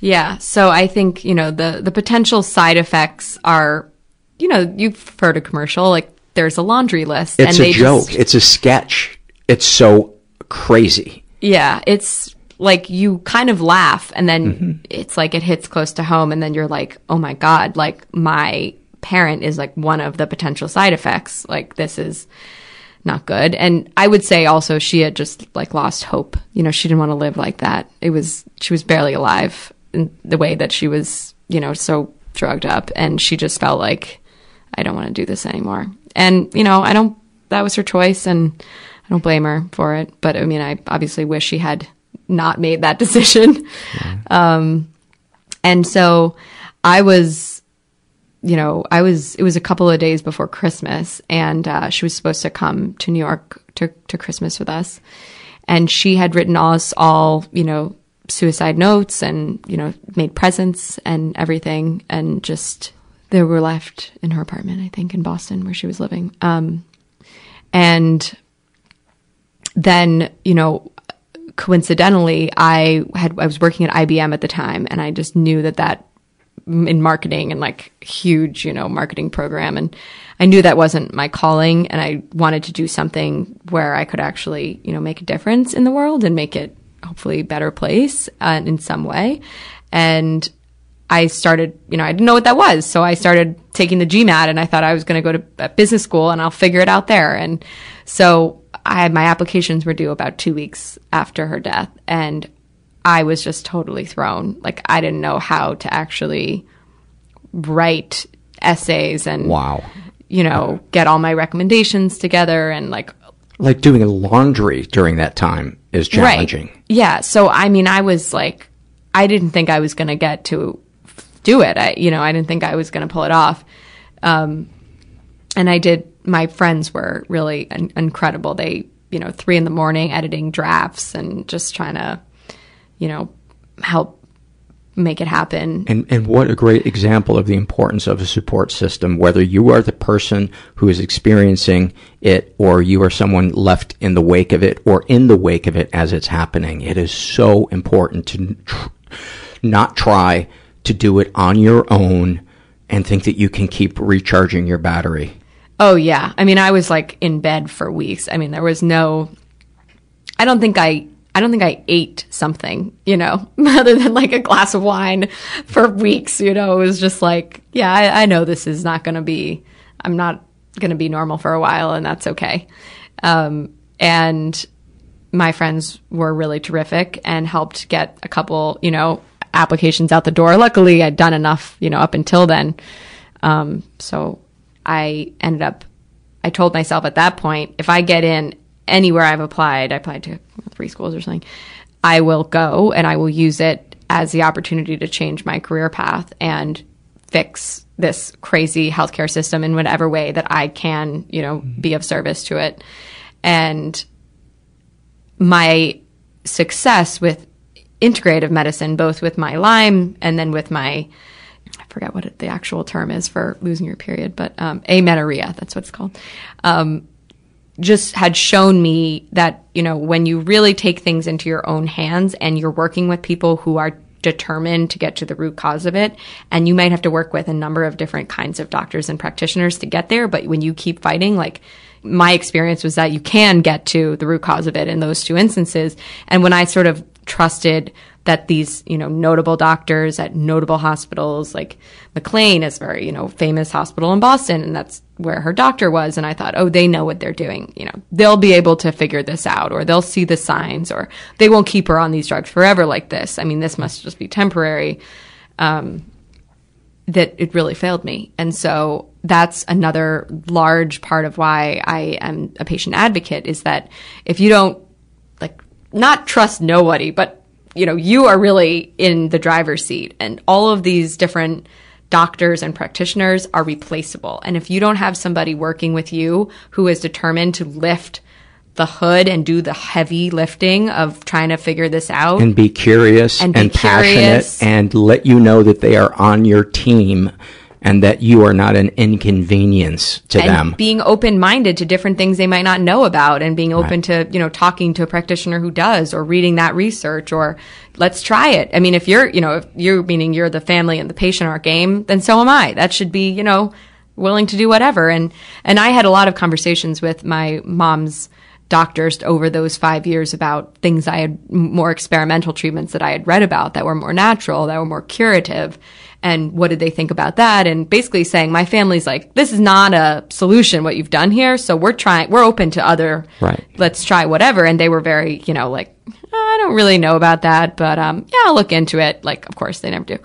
Yeah. So I think, you know, the, the potential side effects are, you know, you've heard a commercial, like there's a laundry list. It's and a joke. Just, it's a sketch. It's so crazy. Yeah. It's like you kind of laugh and then mm-hmm. it's like it hits close to home and then you're like, oh my God, like my parent is like one of the potential side effects. Like this is not good. And I would say also she had just like lost hope. You know, she didn't want to live like that. It was, she was barely alive in the way that she was, you know, so drugged up and she just felt like, I don't want to do this anymore. And, you know, I don't, that was her choice and I don't blame her for it. But I mean, I obviously wish she had not made that decision. Um, and so I was, you know, I was, it was a couple of days before Christmas and, uh, she was supposed to come to New York to, to Christmas with us. And she had written us all, you know, suicide notes and, you know, made presents and everything. And just, they were left in her apartment, I think, in Boston where she was living. Um, and then, you know, coincidentally, I had, I was working at IBM at the time and I just knew that that in marketing and like huge, you know, marketing program. And I knew that wasn't my calling and I wanted to do something where I could actually, you know, make a difference in the world and make it hopefully better place uh, in some way. And I started, you know, I didn't know what that was. So I started taking the GMAT and I thought I was going to go to business school and I'll figure it out there. And so I had my applications were due about two weeks after her death. And I was just totally thrown. Like I didn't know how to actually write essays and wow you know get all my recommendations together and like like doing laundry during that time is challenging right. yeah so i mean i was like i didn't think i was going to get to do it i you know i didn't think i was going to pull it off um, and i did my friends were really incredible they you know three in the morning editing drafts and just trying to you know, help make it happen. And, and what a great example of the importance of a support system, whether you are the person who is experiencing it or you are someone left in the wake of it or in the wake of it as it's happening. It is so important to tr- not try to do it on your own and think that you can keep recharging your battery. Oh yeah. I mean, I was like in bed for weeks. I mean, there was no I don't think I I don't think I ate something, you know, other than like a glass of wine for weeks. You know, it was just like, yeah, I, I know this is not going to be, I'm not going to be normal for a while, and that's okay. Um, and my friends were really terrific and helped get a couple, you know, applications out the door. Luckily, I'd done enough, you know, up until then. Um, so I ended up, I told myself at that point, if I get in anywhere I've applied, I applied to three schools or something, I will go and I will use it as the opportunity to change my career path and fix this crazy healthcare system in whatever way that I can, you know, mm-hmm. be of service to it. And my success with integrative medicine, both with my Lyme and then with my, forget what the actual term is for losing your period, but um, amenorrhea, that's what it's called. Um, just had shown me that, you know, when you really take things into your own hands and you're working with people who are determined to get to the root cause of it, and you might have to work with a number of different kinds of doctors and practitioners to get there, but when you keep fighting, like, my experience was that you can get to the root cause of it in those two instances. And when I sort of trusted that these, you know, notable doctors at notable hospitals, like McLean is very, you know, famous hospital in Boston, and that's where her doctor was. And I thought, oh, they know what they're doing. You know, they'll be able to figure this out, or they'll see the signs, or they won't keep her on these drugs forever like this. I mean, this must just be temporary. Um, that it really failed me. And so that's another large part of why I am a patient advocate is that if you don't like not trust nobody, but you know, you are really in the driver's seat and all of these different doctors and practitioners are replaceable. And if you don't have somebody working with you who is determined to lift the hood and do the heavy lifting of trying to figure this out and be curious and, And be passionate curious. and let you know that they are on your team and that you are not an inconvenience to and them. being open minded to different things they might not know about and being open to, you know, talking to a practitioner who does or reading that research or let's try it. I mean, if you're, you know, if you're meaning you're the family and the patient are game, then so am I. That should be, you know, willing to do whatever. And, and I had a lot of conversations with my mom's doctors over those five years about things I had more experimental treatments that I had read about that were more natural, that were more curative. And what did they think about that? And basically saying, my family's like, this is not a solution, what you've done here. So we're trying, we're open to other, Right. let's try whatever. And they were very, you know, like, I don't really know about that, but, um, yeah, I'll look into it. Like, of course they never do.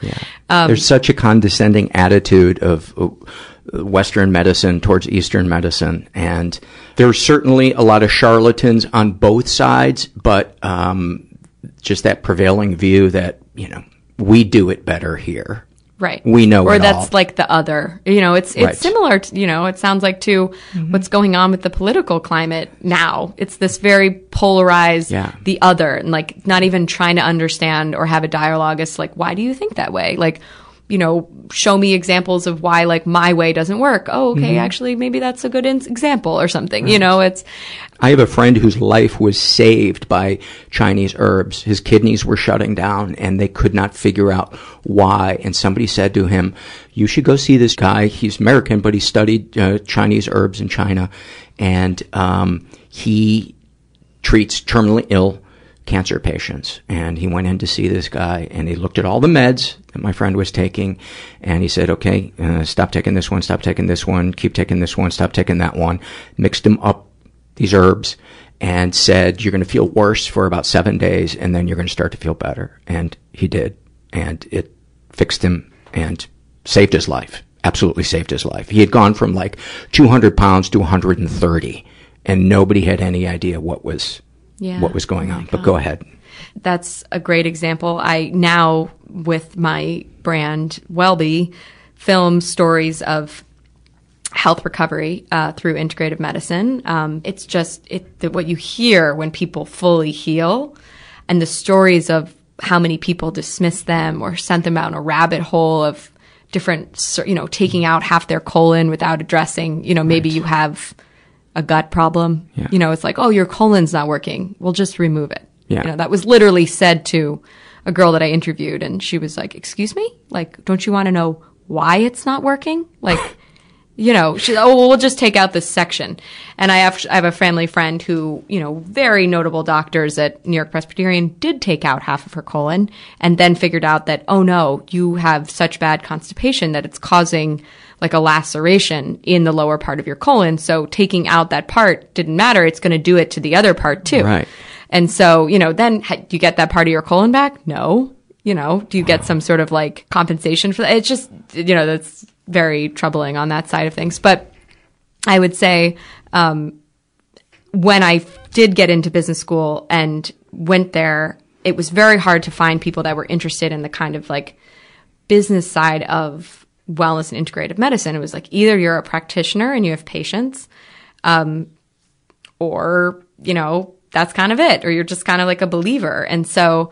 Um, There's such a condescending attitude of Western medicine towards Eastern medicine, and there's certainly a lot of charlatans on both sides, but um, just that prevailing view that you know we do it better here. Right. We know or it that's all. like the other. You know, it's it's Right. similar to, you know, it sounds like to what's going on with the political climate now. It's this very polarized Yeah. the other and like not even trying to understand or have a dialogue as like why do you think that way? Like you know, show me examples of why like my way doesn't work. Oh, okay, Mhm. actually maybe that's a good in- example or something. You know, it's I have a friend whose life was saved by Chinese herbs. His kidneys were shutting down and they could not figure out why. And somebody said to him, you should go see this guy. He's American, but he studied uh, Chinese herbs in China. And, um, he treats terminally ill cancer patients. And he went in to see this guy and he looked at all the meds that my friend was taking and he said, okay, uh, stop taking this one, stop taking this one, keep taking this one, stop taking that one, mixed them up these herbs and said, you're going to feel worse for about seven days and then you're going to start to feel better. And he did. And it fixed him and saved his life. Absolutely saved his life. He had gone from like 200 pounds to 130 and nobody had any idea what was, Yeah. what was going on. But go ahead. that's a great example. I now, with my brand Wellbe, film stories of health recovery uh, through integrative medicine. Um, it's just it, the, what you hear when people fully heal, and the stories of how many people dismiss them or sent them out in a rabbit hole of different, you know, taking out half their colon without addressing. You know, maybe you have a gut problem. Yeah. You know, it's like, oh, your colon's not working. We'll just remove it. Yeah. You know, that was literally said to a girl that I interviewed, and she was like, "Excuse me, like, don't you want to know why it's not working? Like, you know, she, oh, well, we'll just take out this section." And I have I have a family friend who, you know, very notable doctors at New York Presbyterian did take out half of her colon, and then figured out that, oh no, you have such bad constipation that it's causing like a laceration in the lower part of your colon. So taking out that part didn't matter. It's going to do it to the other part too. Right. And so, you know, then ha- do you get that part of your colon back? No. You know, do you get some sort of like compensation for that? It's just, you know, that's very troubling on that side of things. But I would say, um, when I did get into business school and went there, it was very hard to find people that were interested in the kind of like business side of wellness and integrative medicine. It was like either you're a practitioner and you have patients, um, or, you know, that's kind of it, or you're just kind of like a believer. And so,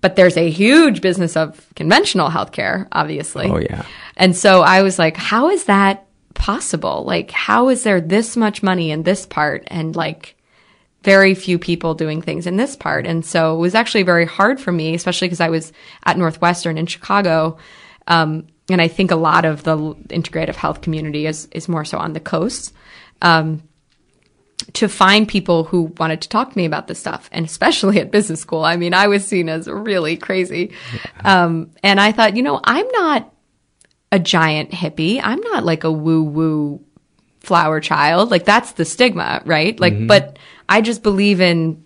but there's a huge business of conventional healthcare, obviously. Oh, yeah. And so I was like, how is that possible? Like, how is there this much money in this part and like very few people doing things in this part? And so it was actually very hard for me, especially because I was at Northwestern in Chicago. Um, and I think a lot of the integrative health community is, is more so on the coast. Um, to find people who wanted to talk to me about this stuff, and especially at business school. I mean, I was seen as really crazy. Um, and I thought, you know, I'm not a giant hippie. I'm not like a woo woo flower child. Like that's the stigma, right? Like, Mhm. but I just believe in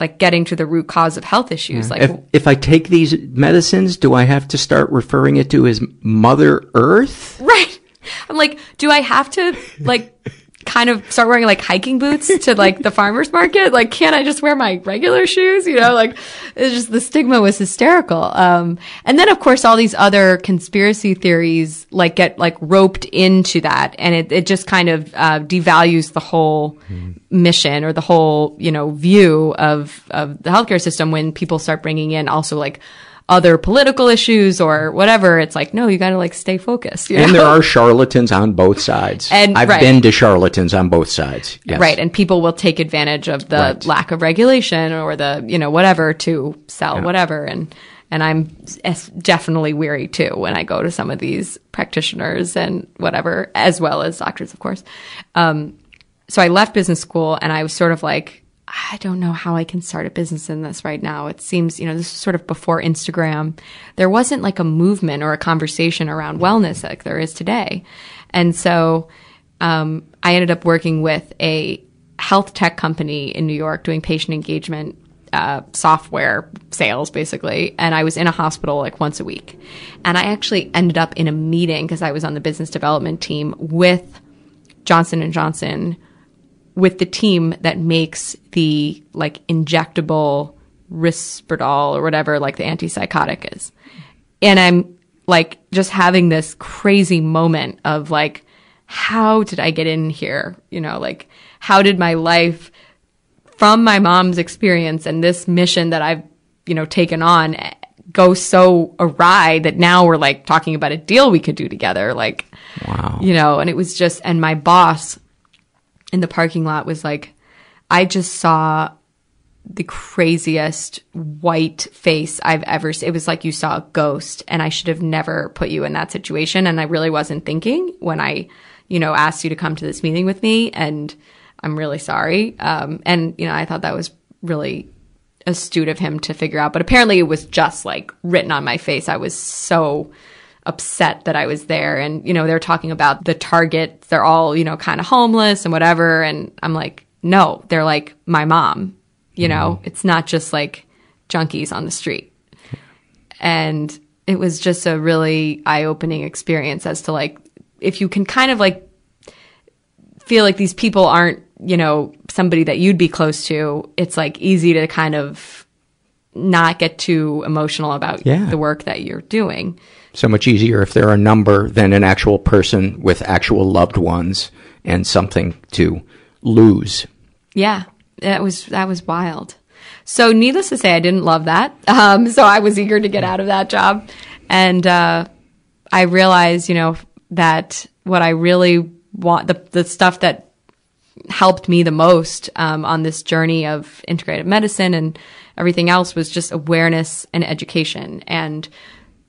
like getting to the root cause of health issues. Like, if, if I take these medicines, do I have to start referring it to as Mother Earth? right. I'm like, do I have to like kind of start wearing like hiking boots to like the farmer's market? Like, can't I just wear my regular shoes? You know, like it's just the stigma was hysterical. Um, and then of course all these other conspiracy theories like get like roped into that and it, it just kind of, uh, devalues the whole mission or the whole, you know, view of, of the healthcare system when people start bringing in also like, other political issues or whatever, it's like, no, you got to like stay focused. you And there are charlatans on both sides. And- I've right. been to charlatans on both sides. Yes. Right. And people will take advantage of the Right. lack of regulation or the, you know, whatever to sell Yeah. whatever. And, and I'm definitely weary too when I go to some of these practitioners and whatever, as well as doctors, of course. Um, so I left business school and I was sort of like, I don't know how I can start a business in this right now. It seems, you know, this is sort of before Instagram. There wasn't like a movement or a conversation around wellness like there is today. And so, um, I ended up working with a health tech company in New York doing patient engagement uh, software sales basically and i was in a hospital like once a week and i actually ended up in a meeting because i was on the business development team with johnson johnson with the team that makes the like injectable Risperdal or whatever like the antipsychotic is. And I'm like just having this crazy moment of like how did I get in here? You know, like how did my life from my mom's experience and this mission that I've, you know, taken on go so awry that now we're like talking about a deal we could do together like Wow. you know, and it was just and my boss in the parking lot was like, I just saw the craziest white face I've ever seen. It was like you saw a ghost, and I should have never put you in that situation. And I really wasn't thinking when I, you know, asked you to come to this meeting with me. And I'm really sorry. Um, and, you know, I thought that was really astute of him to figure out. But apparently it was just like written on my face. I was so upset that I was there. And, you know, they're talking about the targets. They're all, you know, kind of homeless and whatever. And I'm like, no, they're like my mom. You know, mm-hmm. it's not just like junkies on the street. And it was just a really eye opening experience as to like, if you can kind of like feel like these people aren't, you know, somebody that you'd be close to, it's like easy to kind of not get too emotional about Yeah. the work that you're doing. So much easier if they're a number than an actual person with actual loved ones and something to lose. Yeah, that was that was wild. So, needless to say, I didn't love that. Um, so I was eager to get out of that job, and uh, I realized, you know, that what I really want the the stuff that helped me the most um, on this journey of integrative medicine and everything else was just awareness and education and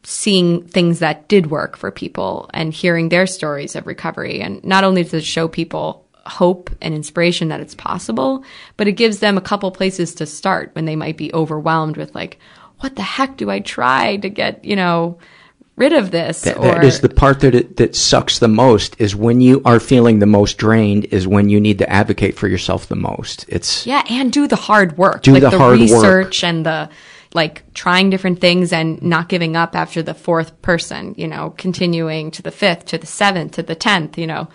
seeing things that did work for people and hearing their stories of recovery and not only does it show people hope and inspiration that it's possible but it gives them a couple places to start when they might be overwhelmed with like what the heck do i try to get you know rid of this That, or that is the part that it, that sucks the most is when you are feeling the most drained is when you need to advocate for yourself the most. It's Yeah, and do the hard work. Do like the hard work. research and the like trying different things and not giving up after the fourth person, you know, continuing to the fifth, to the seventh, to the tenth, you know.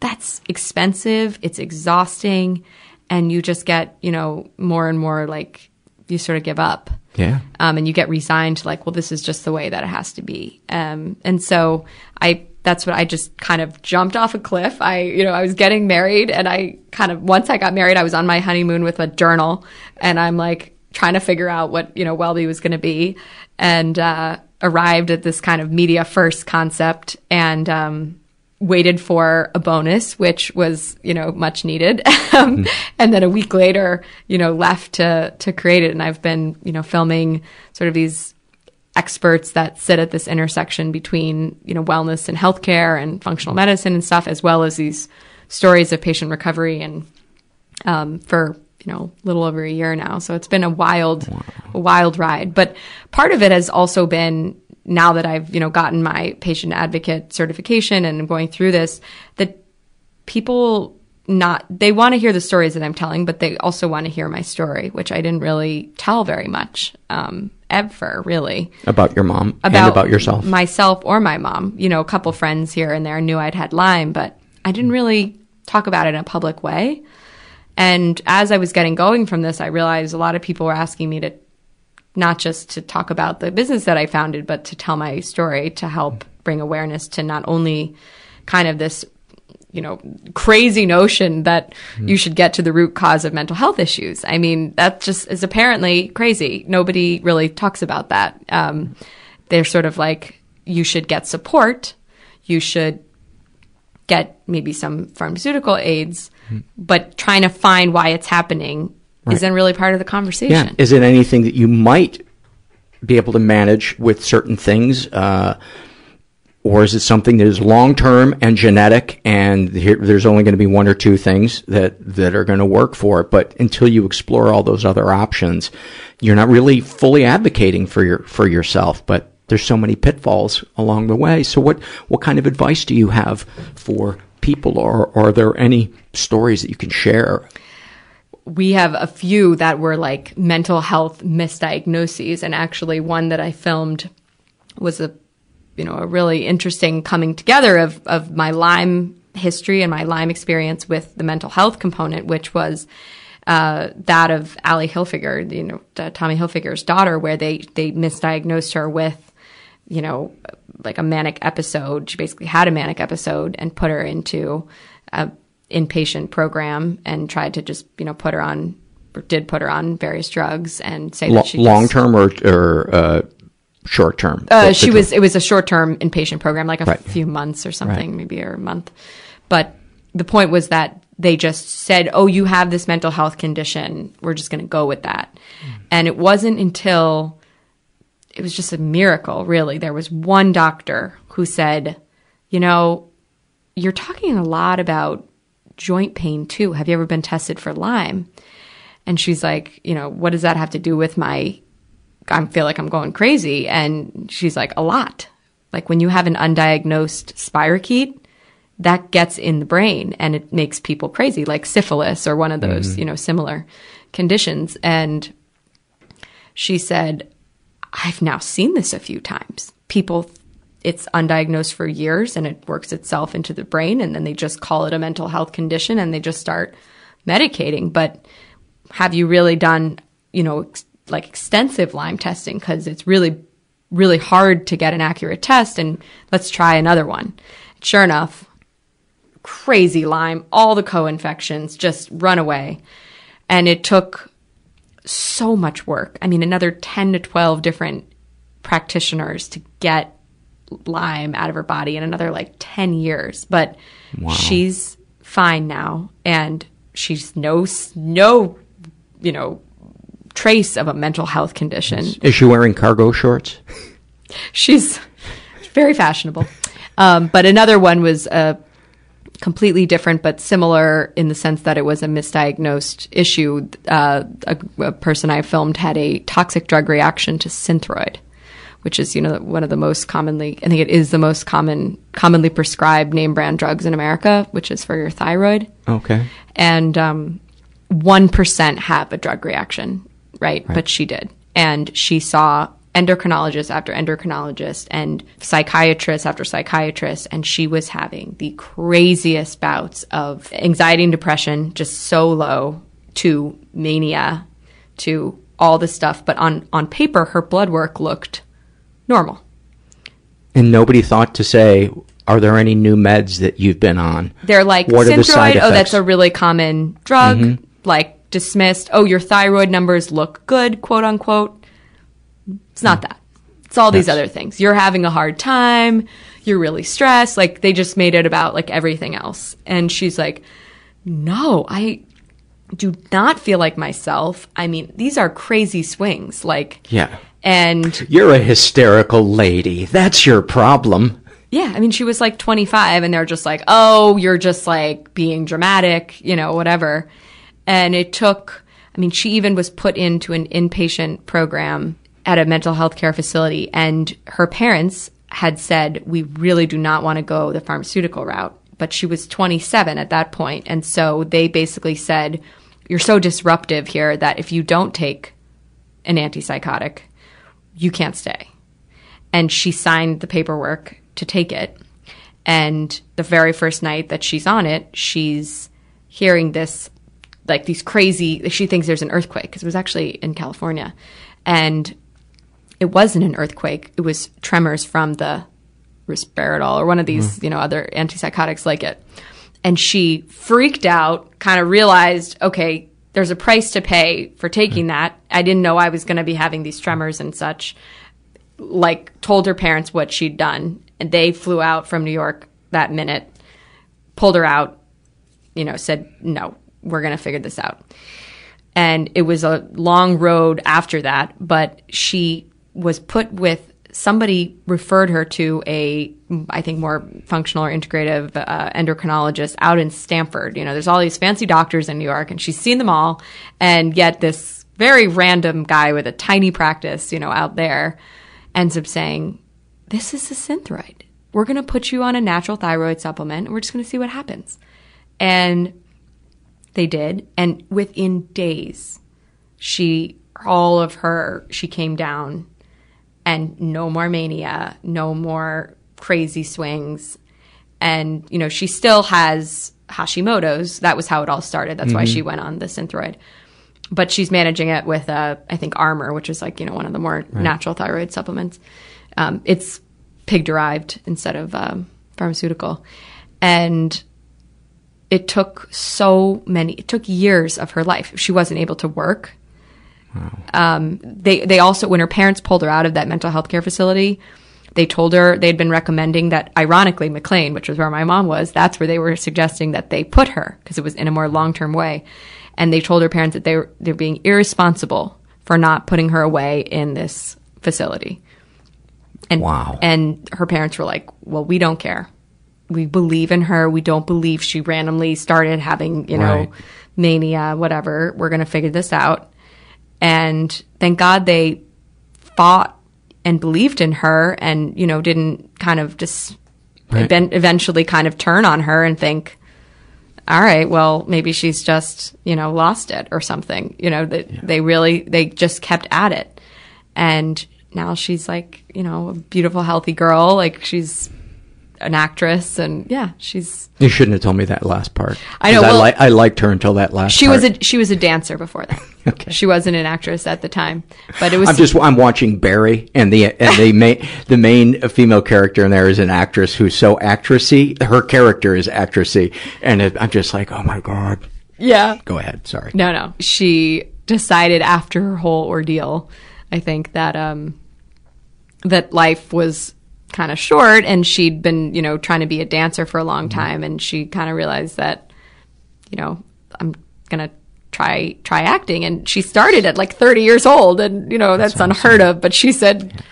That's expensive, it's exhausting, and you just get, you know, more and more like you sort of give up. yeah. Um, and you get resigned to like, well, this is just the way that it has to be. Um, and so I, that's what I just kind of jumped off a cliff. I, you know, I was getting married and I kind of, once I got married, I was on my honeymoon with a journal and I'm like trying to figure out what, you know, Wellbe was going to be and, uh, arrived at this kind of media first concept and, um, waited for a bonus, which was, you know, much needed. um, and then a week later, you know, left to, to create it. And I've been, you know, filming sort of these experts that sit at this intersection between, you know, wellness and healthcare and functional medicine and stuff, as well as these stories of patient recovery and, um, for, you know, a little over a year now. So it's been a wild, a wild ride. But part of it has also been now that I've, you know, gotten my patient advocate certification and I'm going through this, that people not, they want to hear the stories that I'm telling, but they also want to hear my story, which I didn't really tell very much, um, ever really About your mom and about yourself. myself or my mom. You know, a couple friends here and there knew I'd had Lyme, but I didn't really talk about it in a public way. And as I was getting going from this, I realized a lot of people were asking me to not just to talk about the business that I founded, but to tell my story to help bring awareness to not only kind of this, you know, crazy notion that mm. you should get to the root cause of mental health issues. I mean, that just is apparently crazy. Nobody really talks about that. Um, they're sort of like, you should get support. You should get maybe some pharmaceutical aids. But trying to find why it's happening right. isn't really part of the conversation. Yeah. Is it anything that you might be able to manage with certain things? Uh, or is it something that is long term and genetic and here, there's only going to be one or two things that, that are going to work for it? But until you explore all those other options, you're not really fully advocating for your, for yourself, but there's so many pitfalls along the way. So what, what kind of advice do you have for people or, are there any stories that you can share? We have a few that were like mental health misdiagnoses and actually one that I filmed was a you know a really interesting coming together of of my Lyme history and my Lyme experience with the mental health component which was uh, that of Ally Hilfiger, you know, Tommy Hilfiger's daughter, where they they misdiagnosed her with, you know, like a manic episode. She basically had a manic episode and put her into a inpatient program and tried to just you know put her on or did put her on various drugs and say L- that she long term or, or uh, short term. Uh, she was it was a short term inpatient program, like a right. few months or something, right. maybe or a month. But the point was that they just said, "Oh, you have this mental health condition. We're just going to go with that." Mm. And it wasn't until it was just a miracle, really. There was one doctor who said, "You know, you're talking a lot about joint pain too. Have you ever been tested for Lyme? And she's like, you know, what does that have to do with my, I feel like I'm going crazy. And she's like, a lot. Like when you have an undiagnosed spirochete, that gets in the brain and it makes people crazy, like syphilis or one of those, mm-hmm. you know, similar conditions. And she said, I've now seen this a few times. People it's undiagnosed for years and it works itself into the brain and then they just call it a mental health condition and they just start medicating. But have you really done you know ex- like extensive lyme testing? Because it's really really hard to get an accurate test and let's try another one. Sure enough crazy lyme all the co-infections just run away. And it took so much work i mean another 10 to 12 different practitioners to get Lyme out of her body in another like 10 years. But wow. she's fine now and she's no, no, you know, trace of a mental health condition. Is she wearing cargo shorts? she's very fashionable. Um, but another one was a completely different but similar in the sense that it was a misdiagnosed issue. Uh, a, a, person I filmed had a toxic drug reaction to Synthroid which is you know one of the most commonly I think it is the most common commonly prescribed name brand drugs in America, which is for your thyroid. Okay. And um, one have a drug reaction, right? right? But she did, and she saw endocrinologist after endocrinologist and psychiatrist after psychiatrist, and she was having the craziest bouts of anxiety and depression, just so low to mania, to all this stuff. But on on paper, her blood work looked normal. And nobody thought to say, are there any new meds that you've been on? They're like what Synthroid. oh, that's a really common drug. Mm-hmm. Like dismissed. Oh, your thyroid numbers look good, quote unquote. It's not that. It's all these other things. You're having a hard time. You're really stressed. Like they just made it about like everything else. And she's like, no, I do not feel like myself. I mean, these are crazy swings. Like, yeah. And you're a hysterical lady. That's your problem. Yeah. I mean, she was like 25 and they're just like, oh, you're just like being dramatic, you know, whatever. And it took, I mean, she even was put into an inpatient program at a mental health care facility and her parents had said, we really do not want to go the pharmaceutical route. But she was 27 at that point, And so they basically said, you're so disruptive here that if you don't take an antipsychotic, you can't stay. And she signed the paperwork to take it. And the very first night that she's on it, she's hearing this, like these crazy, she thinks there's an earthquake because it was actually in California. And it wasn't an earthquake, it was tremors from the Risperdal or one of these, you know, other antipsychotics like it. And she freaked out, kind of realized, okay, there's a price to pay for taking that. I didn't know I was going to be having these tremors and such. Like, told her parents what she'd done, and they flew out from New York that minute, pulled her out, you know, said, no, we're going to figure this out. And it was a long road after that, but she was put with somebody referred her to a i think more functional or integrative uh, endocrinologist out in stanford you know there's all these fancy doctors in new york and she's seen them all and yet this very random guy with a tiny practice you know out there ends up saying this is a synthroid we're going to put you on a natural thyroid supplement. And we're just going to see what happens. And they did and within days she all of her she came down and no more mania, no more crazy swings. And, you know, she still has Hashimoto's. That was how it all started. That's mm-hmm. why she went on the Synthroid. But she's managing it with, uh, I think, Armour, which is like, you know, one of the more right. natural thyroid supplements. Um, it's pig derived instead of um, pharmaceutical. And it took so many, it took years of her life. She wasn't able to work Wow. Um, they they also when her parents pulled her out of that mental health care facility, they told her they'd been recommending that ironically McLean, which was where my mom was, that's where they were suggesting that they put her because it was in a more long term way, and they told her parents that they were they're being irresponsible for not putting her away in this facility. And wow. And her parents were like, "Well, we don't care. We believe in her. We don't believe she randomly started having, you know, right. mania, whatever. We're going to figure this out." And thank God they fought and believed in her and, you know, didn't kind of just right. eventually kind of turn on her and think, all right, well, maybe she's just, you know, lost it or something. You know, that yeah. they really, they just kept at it. And now she's like, you know, a beautiful, healthy girl. Like she's an actress, and yeah, she's. You shouldn't have told me that last part. I know. Well, I, li- I liked her until that last. She part. was a she was a dancer before that. okay. She wasn't an actress at the time, but it was. I'm just I'm watching Barry, and the and the main the main female character in there is an actress who's so actressy. Her character is actressy, and it, I'm just like, oh my god. Yeah. Go ahead. Sorry. No, no. She decided after her whole ordeal, I think that um that life was kind of short and she'd been, you know, trying to be a dancer for a long mm-hmm. time and she kind of realized that, you know, I'm going to try try acting. And she started at like 30 years old and you know that's, that's unheard of. But she said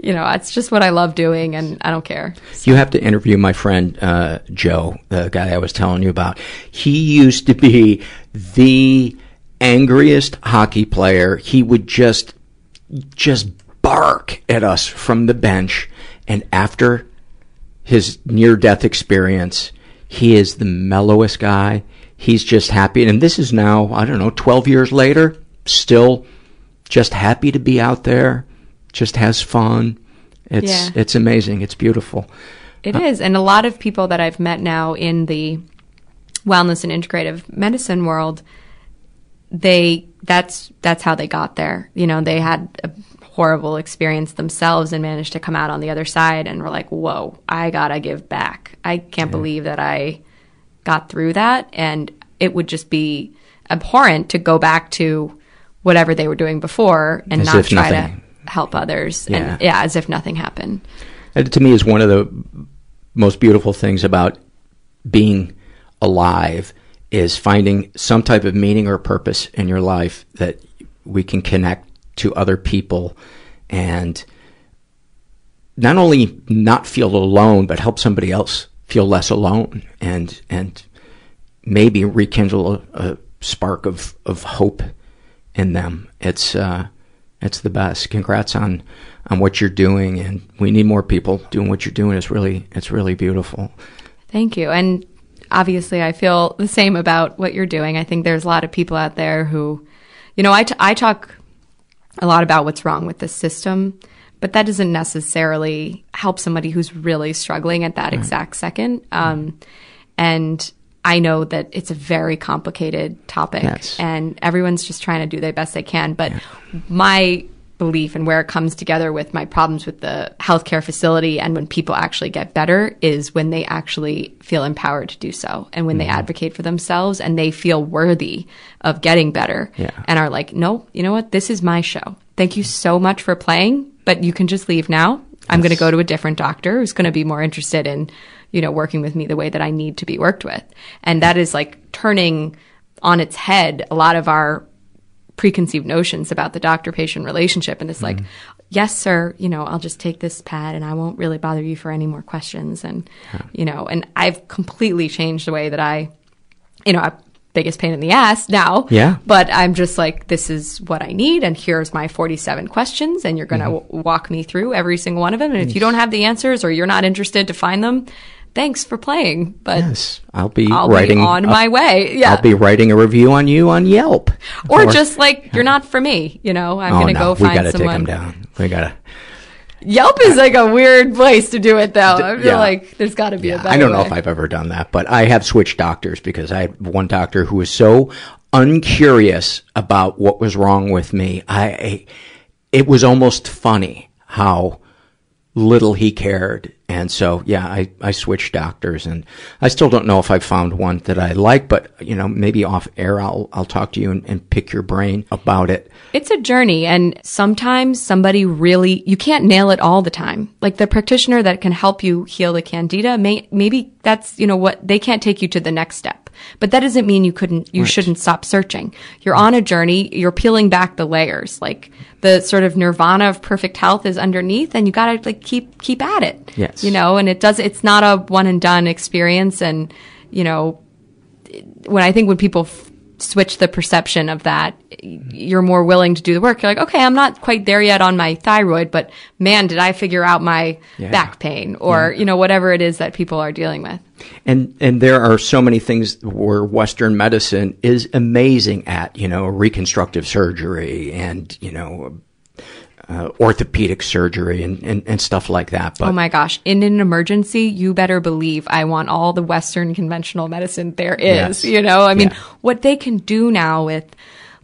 you know it's just what i love doing and i don't care. So. you have to interview my friend uh, joe the guy i was telling you about. He used to be the angriest hockey player. He would just just bark at us from the bench. And after his near death experience, he is the mellowest guy. He's just happy. And this is now, I don't know, 12 years later, still just happy to be out there, just has fun. It's, yeah. it's amazing. It's beautiful. It uh, is, And a lot of people that I've met now in the wellness and integrative medicine world, they, that's, that's how they got there. You know, they had a horrible experience themselves and managed to come out on the other side and were like, whoa, I gotta give back. I can't yeah. believe that I got through that. And it would just be abhorrent to go back to whatever they were doing before and as not try nothing. to help others. Yeah. And yeah, as if nothing happened. It, to me is one of the most beautiful things about being alive is finding some type of meaning or purpose in your life that we can connect to other people and not only not feel alone, but help somebody else feel less alone and, and maybe rekindle a, a spark of, of hope in them. It's, uh, it's the best. Congrats on, on what you're doing. And we need more people doing what you're doing. It's really, it's really beautiful. Thank you. And obviously I feel the same about what you're doing. I think there's a lot of people out there who, you know, I, t- I talk a lot about what's wrong with the system, but that doesn't necessarily help somebody who's really struggling at that exact second. Um, and I know that it's a very complicated topic Yes. and everyone's just trying to do their best they can. But my belief and where it comes together with my problems with the healthcare facility and when people actually get better is when they actually feel empowered to do so and when they advocate for themselves and they feel worthy of getting better Yeah. and are like, no, you know what? This is my show. Thank you so much for playing, but you can just leave now. I'm going to go to a different doctor who's going to be more interested in, you know, working with me the way that I need to be worked with. And that is like turning on its head a lot of our preconceived notions about the doctor patient relationship. And it's like, mm-hmm. yes, sir, you know, I'll just take this pad and I won't really bother you for any more questions. And, you know, and I've completely changed the way that I, you know, I, biggest pain in the ass now. Yeah. But I'm just like, this is what I need. And here's my 47 questions. And you're going to mm-hmm. w- walk me through every single one of them. And if you don't have the answers or you're not interested to find them, thanks for playing. But Yes, I'll be I'll writing be on a- my way. Yeah. I'll be writing a review on you on Yelp. or, just like, you're not for me. You know, I'm oh, going to no, go find we gotta someone. take them down. We gotta. Yelp is like a weird place to do it, though. I feel yeah. like there's got to be a better I don't know way. if I've ever done that, but I have switched doctors because I had one doctor who was so uncurious about what was wrong with me. I, it was almost funny how little he cared. And so, yeah, I, I switched doctors and I still don't know if I've found one that I like, but you know, maybe off air, I'll, I'll talk to you and, and pick your brain about it. It's a journey, and sometimes somebody really, you can't nail it all the time. Like the practitioner that can help you heal the candida, may, maybe that's, you know, what, they can't take you to the next step. But that doesn't mean you couldn't, you shouldn't stop searching. You're on a journey, you're peeling back the layers. Like the sort of nirvana of perfect health is underneath, and you gotta like keep, keep at it. Yes. You know, and it does, it's not a one and done experience, and, you know, when I think when people switch the perception of that, you're more willing to do the work. You're like, okay, I'm not quite there yet on my thyroid, but man, did I figure out my Yeah. back pain or, you know, whatever it is that people are dealing with. And and there are so many things where Western medicine is amazing at, you know, reconstructive surgery and you know, uh, orthopedic surgery and, and, and stuff like that. But oh my gosh. In an emergency, you better believe I want all the Western conventional medicine there is. Yes. You know, I mean, Yeah. what they can do now with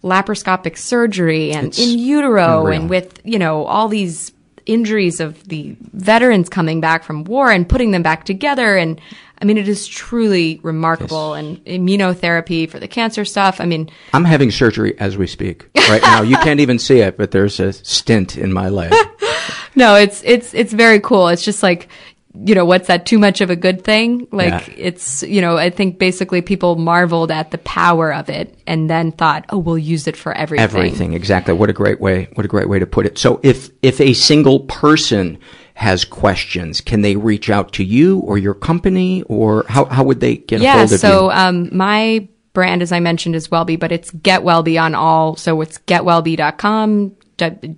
laparoscopic surgery and It's in utero unreal. and with, you know, all these injuries of the veterans coming back from war and putting them back together. And I mean, it is truly remarkable and immunotherapy for the cancer stuff. I mean, I'm having surgery as we speak right now. You can't even see it, but there's a stint in my leg. no, it's, it's, it's very cool. It's just like, you know, what's that too much of a good thing? Like Yeah. it's, you know, I think basically people marveled at the power of it and then thought, oh, we'll use it for everything. Everything, exactly. What a great way, what a great way to put it. So if, if a single person has questions, can they reach out to you or your company or how, how would they get a yeah, hold of so um, my brand, as I mentioned, is Wellbe, but it's Get Wellbe on all. So it's getwellbe.com,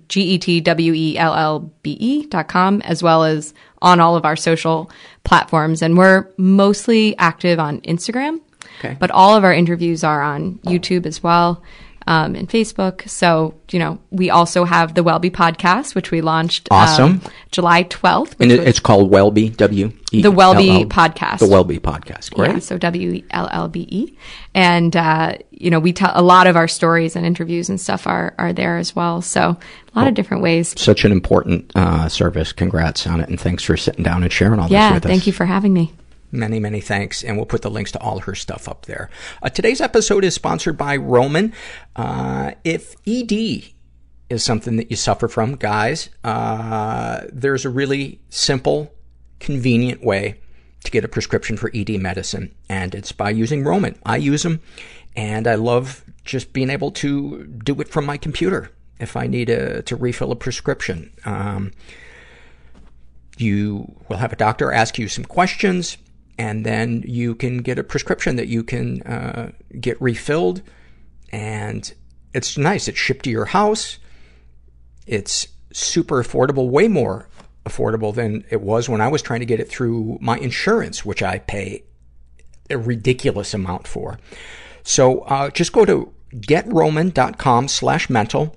G E T W E L L B E dot com, as well as on all of our social platforms. And we're mostly active on Instagram, Okay. but all of our interviews are on YouTube as well. Um, and Facebook. So, you know, we also have the Wellbe podcast, which we launched um, Awesome. July 12th. and it, was- it's called Wellbe, W E The Wellbe podcast. The Wellbe podcast. Great. Yeah, so W E L L B E, and uh, you know we tell a lot of our stories and interviews and stuff are are there as well. So a lot of different ways. Such an important uh, service. Congrats on it, and thanks for sitting down and sharing all this with us. Yeah, thank you for having me. Many, many thanks. And we'll put the links to all her stuff up there. Uh, today's episode is sponsored by Roman. Uh, if ED is something that you suffer from, guys, uh, there's a really simple, convenient way to get a prescription for ED medicine. And it's by using Roman. I use them and I love just being able to do it from my computer if I need a, to refill a prescription. Um, you will have a doctor ask you some questions and then you can get a prescription that you can uh, get refilled. And it's nice. It's shipped to your house. It's super affordable way more affordable than it was when i was trying to get it through my insurance which i pay a ridiculous amount for. So uh, just go to getroman.com slash mental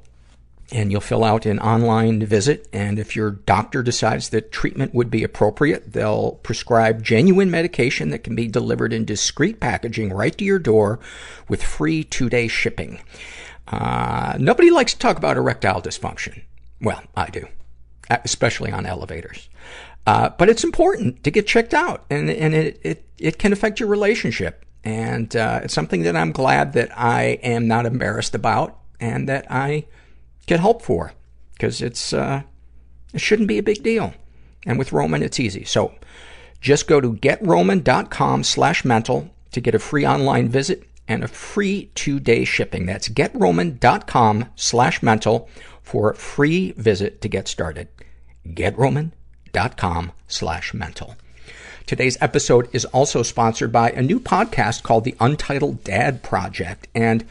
and you'll fill out an online visit. And if your doctor decides that treatment would be appropriate, they'll prescribe genuine medication that can be delivered in discreet packaging right to your door with free two-day shipping. Uh, nobody likes to talk about erectile dysfunction. Well, I do, especially on elevators. Uh, but it's important to get checked out, and and it it it can affect your relationship, and uh, it's something that I'm glad that I am not embarrassed about, and that I get help for, because it's uh, it shouldn't be a big deal. And with Roman, it's easy. So just go to getroman.com slash mental to get a free online visit and a free two-day shipping. That's getroman.com slash mental for a free visit to get started. getroman.com slash mental. Today's episode is also sponsored by a new podcast called The Untitled Dad Project. And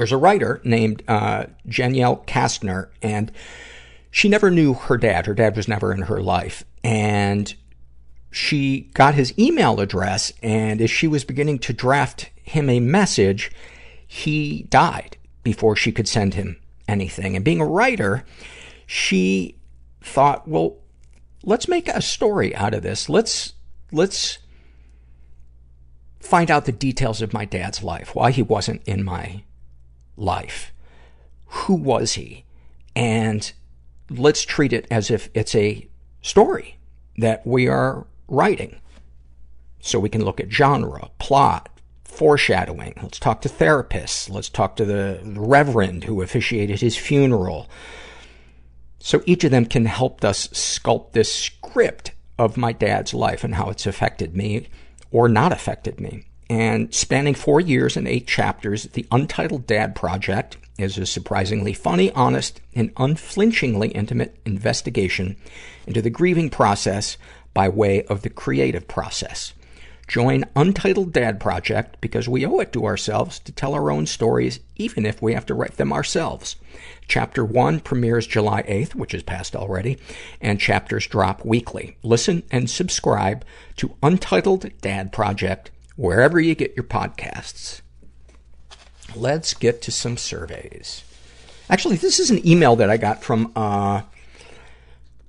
there's a writer named uh, Danielle Kastner, and she never knew her dad. Her dad was never in her life. And she got his email address, and as she was beginning to draft him a message, he died before she could send him anything. And being a writer, she thought, well, let's make a story out of this. Let's, let's find out the details of my dad's life, why he wasn't in my life. Who was he? And let's treat it as if it's a story that we are writing. So we can look at genre, plot, foreshadowing. Let's talk to therapists. Let's talk to the, reverend who officiated his funeral. So each of them can help us sculpt this script of my dad's life and how it's affected me or not affected me. And spanning four years and eight chapters, The Untitled Dad Project is a surprisingly funny, honest, and unflinchingly intimate investigation into the grieving process by way of the creative process. Join Untitled Dad Project because we owe it to ourselves to tell our own stories, even if we have to write them ourselves. Chapter 1 premieres July 8th, which is past already, and chapters drop weekly. Listen and subscribe to Untitled Dad Project wherever you get your podcasts. Let's get to some surveys. Actually, this is an email that I got from uh,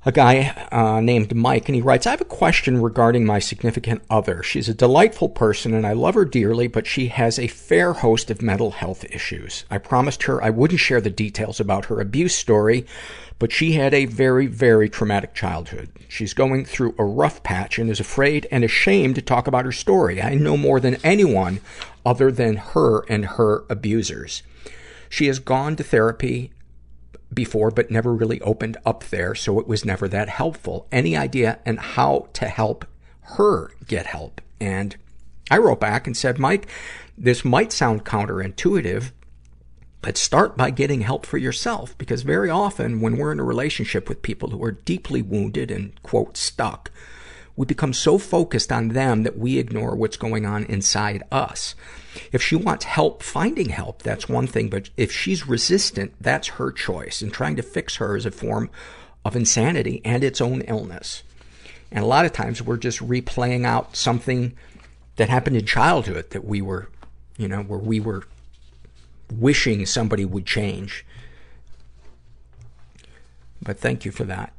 a guy uh, named Mike, and he writes, I have a question regarding my significant other. She's a delightful person, and I love her dearly, but she has a fair host of mental health issues. I promised her I wouldn't share the details about her abuse story, but she had a very, very traumatic childhood. She's going through a rough patch and is afraid and ashamed to talk about her story. I know more than anyone other than her and her abusers. She has gone to therapy before, but never really opened up there, so it was never that helpful. Any idea on how to help her get help? And I wrote back and said, Mike, this might sound counterintuitive, but start by getting help for yourself, because very often when we're in a relationship with people who are deeply wounded and, quote, stuck, we become so focused on them that we ignore what's going on inside us. If she wants help finding help, that's one thing, but if she's resistant, that's her choice. And trying to fix her is a form of insanity and its own illness. And a lot of times we're just replaying out something that happened in childhood that we were, you know, where we were wishing somebody would change. But thank you for that.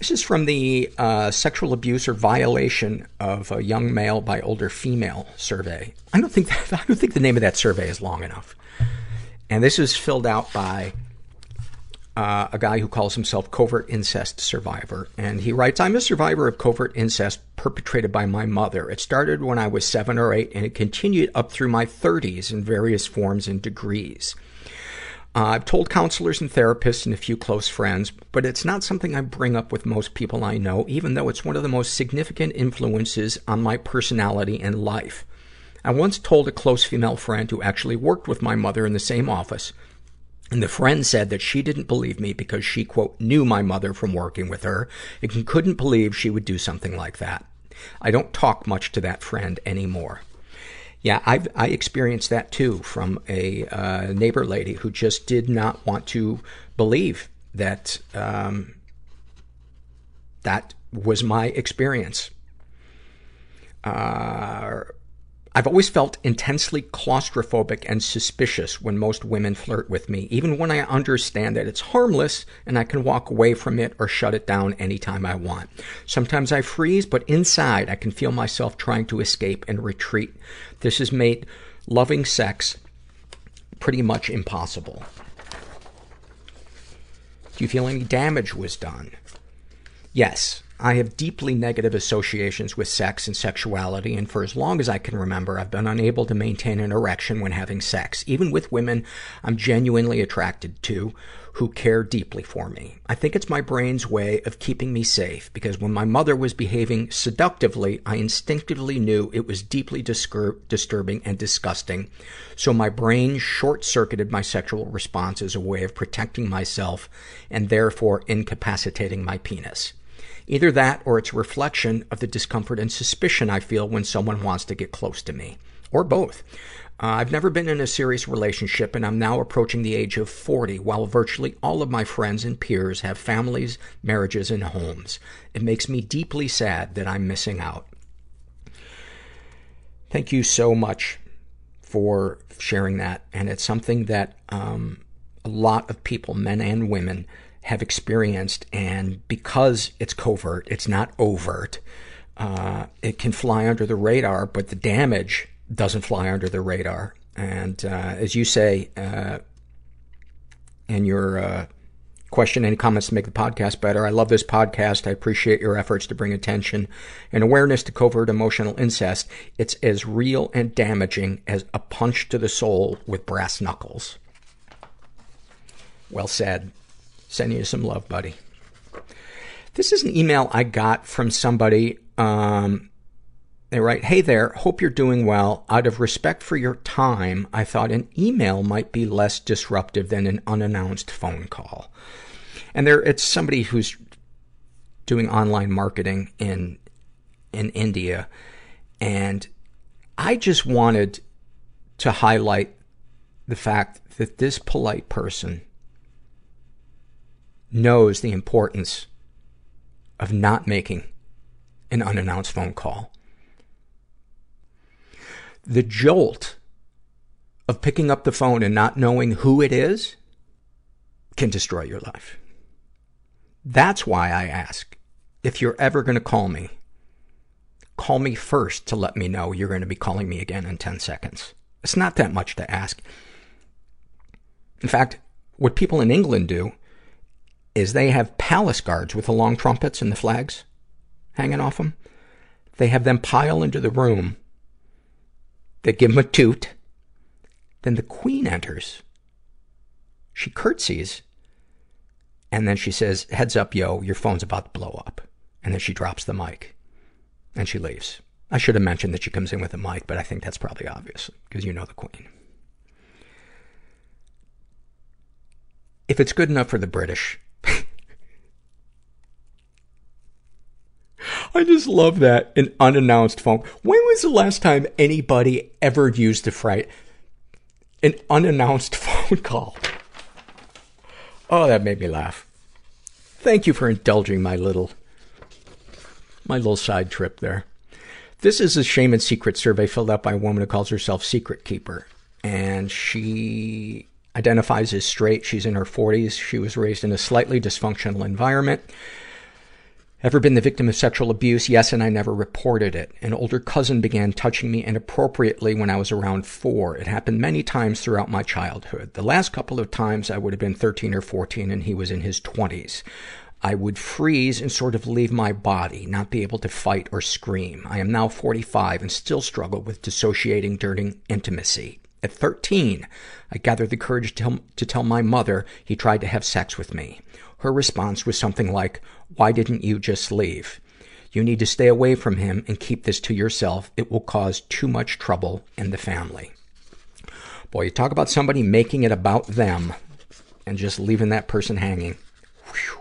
This is from the uh, sexual abuse or violation of a young male by older female survey. I don't think that, I don't think the name of that survey is long enough. And this is filled out by uh, a guy who calls himself covert incest survivor. And he writes, I'm a survivor of covert incest perpetrated by my mother. It started when I was seven or eight, and it continued up through my 30s in various forms and degrees. Uh, I've told counselors and therapists and a few close friends, but it's not something I bring up with most people I know, even though it's one of the most significant influences on my personality and life. I once told a close female friend who actually worked with my mother in the same office, and the friend said that she didn't believe me because she, quote, knew my mother from working with her and couldn't believe she would do something like that. I don't talk much to that friend anymore. Yeah, I've, I experienced that too from a uh, neighbor lady who just did not want to believe that um, that was my experience. Uh, I've always felt intensely claustrophobic and suspicious when most women flirt with me, even when I understand that it's harmless and I can walk away from it or shut it down anytime I want. Sometimes I freeze, but inside I can feel myself trying to escape and retreat. This has made loving sex pretty much impossible. Do you feel any damage was done? Yes. I have deeply negative associations with sex and sexuality, and for as long as I can remember, I've been unable to maintain an erection when having sex, even with women I'm genuinely attracted to who care deeply for me. I think it's my brain's way of keeping me safe, because when my mother was behaving seductively, I instinctively knew it was deeply discur- disturbing and disgusting. So my brain short-circuited my sexual response as a way of protecting myself and therefore incapacitating my penis. Either that or it's a reflection of the discomfort and suspicion I feel when someone wants to get close to me. Or both. Uh, I've never been in a serious relationship and I'm now approaching the age of 40 while virtually all of my friends and peers have families, marriages, and homes. It makes me deeply sad that I'm missing out. Thank you so much for sharing that. And it's something that, um, a lot of people, men and women, have experienced. And because it's covert, it's not overt, uh, it can fly under the radar, but the damage doesn't fly under the radar. And, uh, as you say, uh, in your, uh, question any comments to make the podcast better. I love this podcast. I appreciate your efforts to bring attention and awareness to covert emotional incest. It's as real and damaging as a punch to the soul with brass knuckles. Well said. Sending you some love, buddy. This is an email I got from somebody, um, they write, Hey there, hope you're doing well. Out of respect for your time, I thought an email might be less disruptive than an unannounced phone call. And there, it's somebody who's doing online marketing in, in India. And I just wanted to highlight the fact that this polite person knows the importance of not making an unannounced phone call the jolt of picking up the phone and not knowing who it is can destroy your life. That's why I ask, if you're ever going to call me, call me first to let me know you're going to be calling me again in 10 seconds. It's not that much to ask. In fact, what people in England do is they have palace guards with the long trumpets and the flags hanging off them. They have them pile into the room they give him a toot. Then the queen enters. She curtsies. And then she says, heads up, yo, your phone's about to blow up. And then she drops the mic. And she leaves. I should have mentioned that she comes in with a mic, but I think that's probably obvious, because you know the queen. If it's good enough for the British, I just love that. An unannounced phone. When was the last time anybody ever used the phrase, an unannounced phone call? Oh, that made me laugh. Thank you for indulging my little, my little side trip there. This is a shame and secret survey filled out by a woman who calls herself Secret Keeper. And she identifies as straight. She's in her 40s. She was raised in a slightly dysfunctional environment. Ever been the victim of sexual abuse? Yes, and I never reported it. An older cousin began touching me inappropriately when I was around four. It happened many times throughout my childhood. The last couple of times I would have been 13 or 14 and he was in his 20s. I would freeze and sort of leave my body, not be able to fight or scream. I am now 45 and still struggle with dissociating during intimacy. At 13, I gathered the courage to tell, to tell my mother he tried to have sex with me. Her response was something like, why didn't you just leave? You need to stay away from him and keep this to yourself. It will cause too much trouble in the family. Boy, you talk about somebody making it about them and just leaving that person hanging. Whew.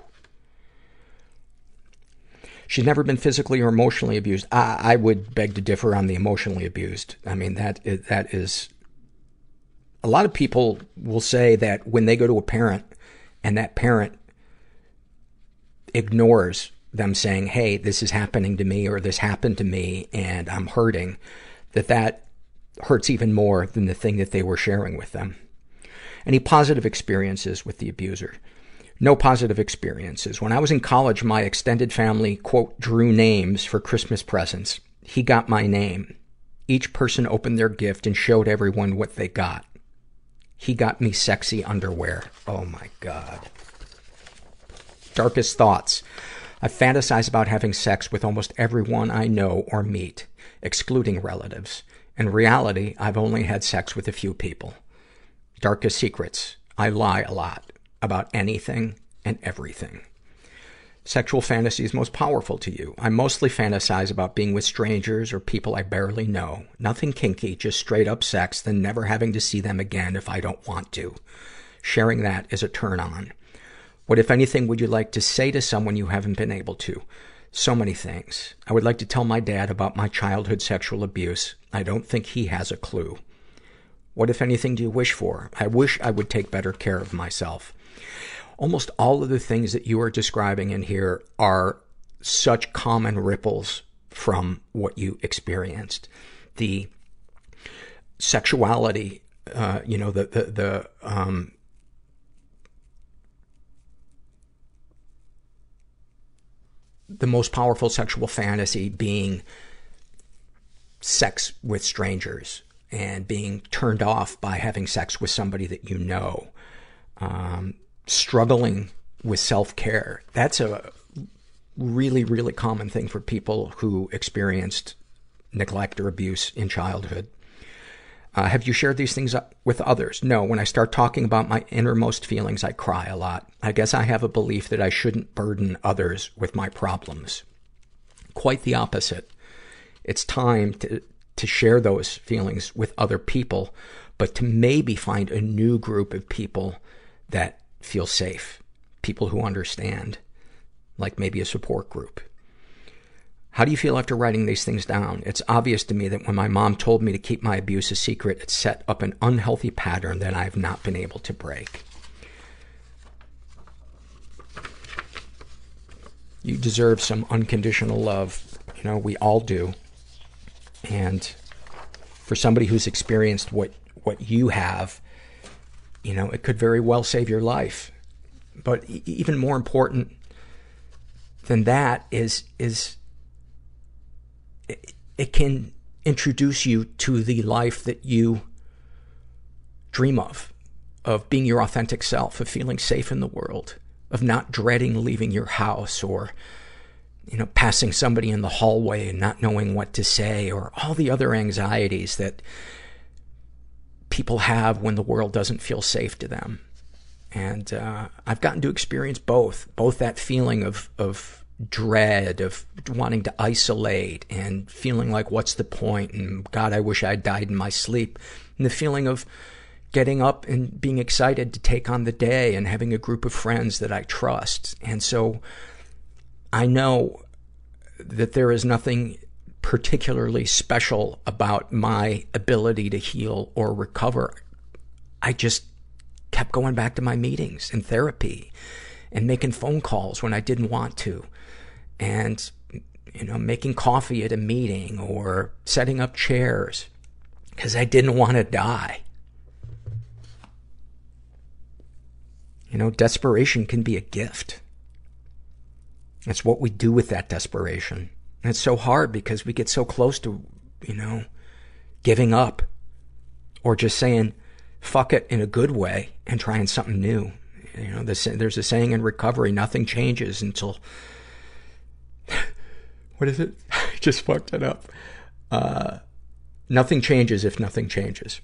She's never been physically or emotionally abused. I, I would beg to differ on the emotionally abused. I mean, that that is, a lot of people will say that when they go to a parent and that parent ignores them saying, hey, this is happening to me or this happened to me and I'm hurting, that that hurts even more than the thing that they were sharing with them. Any positive experiences with the abuser? No positive experiences. When I was in college, my extended family, quote, drew names for Christmas presents. He got my name. Each person opened their gift and showed everyone what they got. He got me sexy underwear. Oh my God. Darkest thoughts. I fantasize about having sex with almost everyone I know or meet, excluding relatives. In reality, I've only had sex with a few people. Darkest secrets. I lie a lot about anything and everything. Sexual fantasies most powerful to you. I mostly fantasize about being with strangers or people I barely know. Nothing kinky, just straight up sex, then never having to see them again if I don't want to. Sharing that is a turn on. What, if anything, would you like to say to someone you haven't been able to? So many things. I would like to tell my dad about my childhood sexual abuse. I don't think he has a clue. What, if anything, do you wish for? I wish I would take better care of myself. Almost all of the things that you are describing in here are such common ripples from what you experienced. The sexuality, uh, you know, the, the, the, um, the most powerful sexual fantasy being sex with strangers and being turned off by having sex with somebody that you know. Um, struggling with self-care. That's a really, really common thing for people who experienced neglect or abuse in childhood. Uh, have you shared these things with others? No. When I start talking about my innermost feelings, I cry a lot. I guess I have a belief that I shouldn't burden others with my problems. Quite the opposite. It's time to, to share those feelings with other people, but to maybe find a new group of people that feel safe. People who understand. Like maybe a support group. How do you feel after writing these things down? It's obvious to me that when my mom told me to keep my abuse a secret, it set up an unhealthy pattern that I have not been able to break. You deserve some unconditional love. You know, we all do. And for somebody who's experienced what, what you have, you know, it could very well save your life. But even more important than that is, is it, can introduce you to the life that you dream of, of being your authentic self, of feeling safe in the world, of not dreading leaving your house or, you know, passing somebody in the hallway and not knowing what to say or all the other anxieties that people have when the world doesn't feel safe to them. And, uh, I've gotten to experience both, both that feeling of, of dread, of wanting to isolate and feeling like, what's the point? And God, I wish I died in my sleep. And the feeling of getting up and being excited to take on the day and having a group of friends that I trust. And so I know that there is nothing particularly special about my ability to heal or recover. I just kept going back to my meetings and therapy and making phone calls when I didn't want to and, you know, making coffee at a meeting or setting up chairs because I didn't want to die. You know, desperation can be a gift. It's what we do with that desperation. And it's so hard because we get so close to, you know, giving up or just saying, fuck it in a good way and trying something new. You know, there's a saying in recovery, nothing changes until, what is it? I just fucked it up. Uh, nothing changes if nothing changes.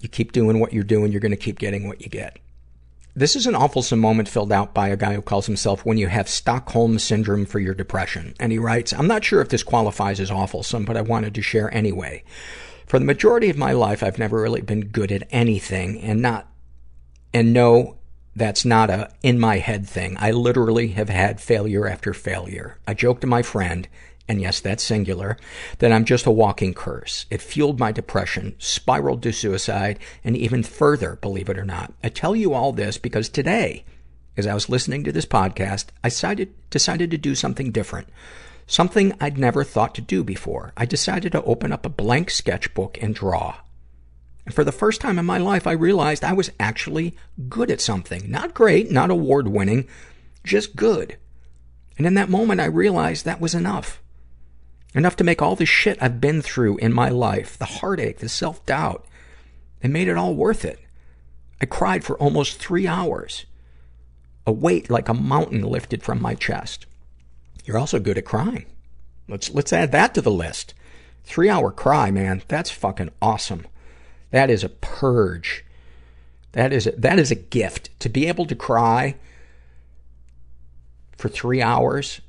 You keep doing what you're doing, you're gonna keep getting what you get. This is an awfulsome moment filled out by a guy who calls himself when you have Stockholm syndrome for your depression. And he writes, I'm not sure if this qualifies as awfulsome, but I wanted to share anyway. For the majority of my life, I've never really been good at anything and not, and no, that's not a in my head thing. I literally have had failure after failure. I joke to my friend, and yes, that's singular, that I'm just a walking curse. It fueled my depression, spiraled to suicide, and even further, believe it or not. I tell you all this because today, as I was listening to this podcast, I decided, decided to do something different. Something I'd never thought to do before. I decided to open up a blank sketchbook and draw. And for the first time in my life, I realized I was actually good at something. Not great, not award winning, just good. And in that moment, I realized that was enough. Enough to make all the shit I've been through in my life, the heartache, the self-doubt, and made it all worth it. I cried for almost three hours. A weight like a mountain lifted from my chest. You're also good at crying. Let's, let's add that to the list. Three hour cry, man. That's fucking awesome. That is a purge. That is a, that is a gift. To be able to cry for three hours,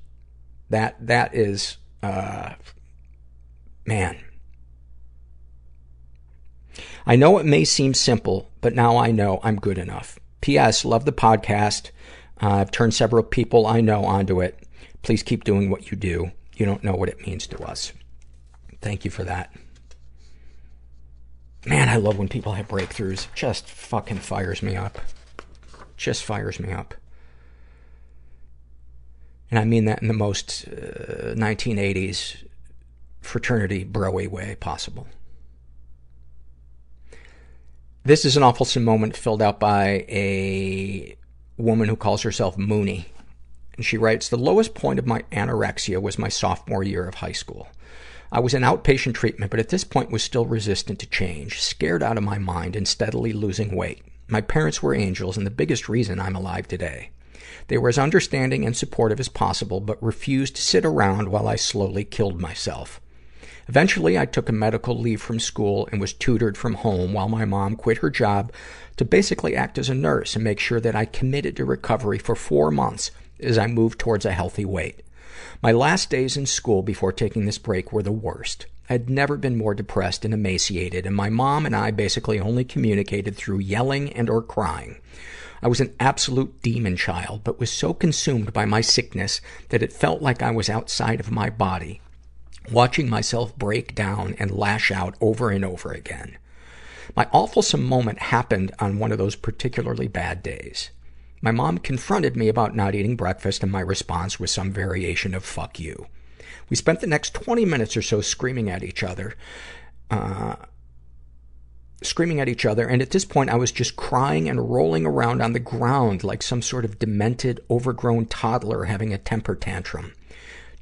that, that is, uh, man. I know it may seem simple, but now I know I'm good enough. P.S. Love the podcast. Uh, I've turned several people I know onto it. Please keep doing what you do. You don't know what it means to us. Thank you for that. Man, I love when people have breakthroughs. Just fucking fires me up. Just fires me up. And I mean that in the most uh, 1980s fraternity broy way possible. This is an awful moment filled out by a woman who calls herself Mooney. And she writes, the lowest point of my anorexia was my sophomore year of high school. I was in outpatient treatment, but at this point was still resistant to change, scared out of my mind and steadily losing weight. My parents were angels and the biggest reason I'm alive today. They were as understanding and supportive as possible, but refused to sit around while I slowly killed myself. Eventually, I took a medical leave from school and was tutored from home while my mom quit her job to basically act as a nurse and make sure that I committed to recovery for four months as I moved towards a healthy weight. My last days in school before taking this break were the worst. I had never been more depressed and emaciated, and my mom and I basically only communicated through yelling and or crying. I was an absolute demon child, but was so consumed by my sickness that it felt like I was outside of my body, watching myself break down and lash out over and over again. My awfulsome moment happened on one of those particularly bad days. My mom confronted me about not eating breakfast, and my response was some variation of fuck you. We spent the next 20 minutes or so screaming at each other, uh, screaming at each other, and at this point I was just crying and rolling around on the ground like some sort of demented, overgrown toddler having a temper tantrum.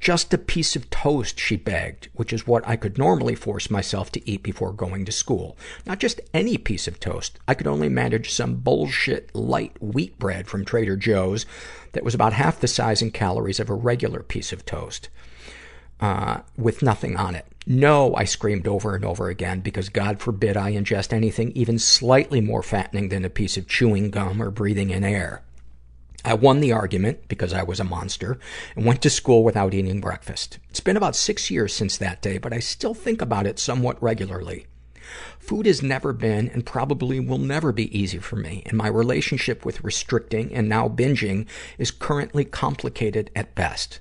Just a piece of toast, she begged, which is what I could normally force myself to eat before going to school. Not just any piece of toast. I could only manage some bullshit light wheat bread from Trader Joe's that was about half the size and calories of a regular piece of toast, uh, with nothing on it. No, I screamed over and over again, because God forbid I ingest anything even slightly more fattening than a piece of chewing gum or breathing in air. I won the argument, because I was a monster, and went to school without eating breakfast. It's been about six years since that day, but I still think about it somewhat regularly. Food has never been, and probably will never be easy for me, and my relationship with restricting and now binging is currently complicated at best.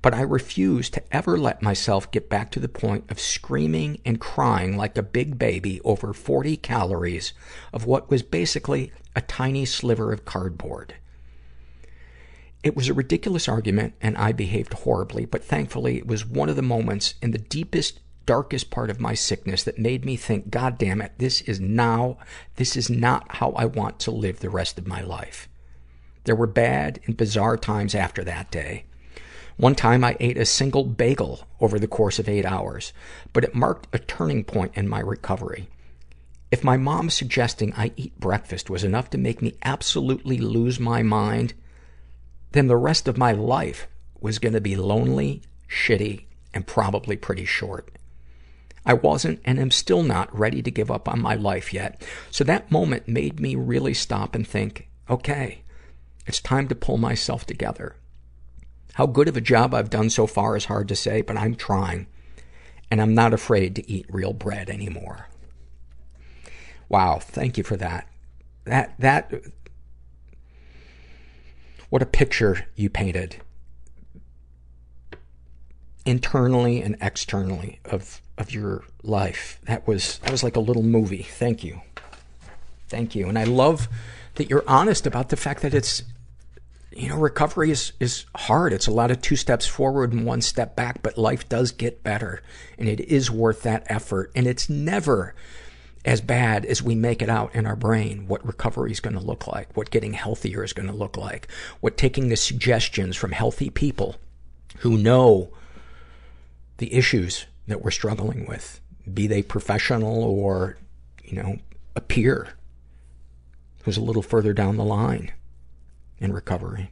But I refuse to ever let myself get back to the point of screaming and crying like a big baby over 40 calories of what was basically a tiny sliver of cardboard. It was a ridiculous argument, and I behaved horribly, but thankfully it was one of the moments in the deepest, darkest part of my sickness that made me think, God damn it, this is now, this is not how I want to live the rest of my life. There were bad and bizarre times after that day. One time I ate a single bagel over the course of eight hours, but it marked a turning point in my recovery. If my mom suggesting I eat breakfast was enough to make me absolutely lose my mind, then the rest of my life was going to be lonely, shitty, and probably pretty short. I wasn't and am still not ready to give up on my life yet. So that moment made me really stop and think, okay, it's time to pull myself together. How good of a job I've done so far is hard to say, but I'm trying. And I'm not afraid to eat real bread anymore. Wow, thank you for that. That, that, what a picture you painted. Internally and externally of, of your life. That was, that was like a little movie. Thank you. Thank you. And I love that you're honest about the fact that it's, you know, recovery is, is hard. It's a lot of two steps forward and one step back, but life does get better and it is worth that effort. And it's never as bad as we make it out in our brain what recovery is going to look like, what getting healthier is going to look like, what taking the suggestions from healthy people who know the issues that we're struggling with, be they professional or, you know, a peer who's a little further down the line in recovery.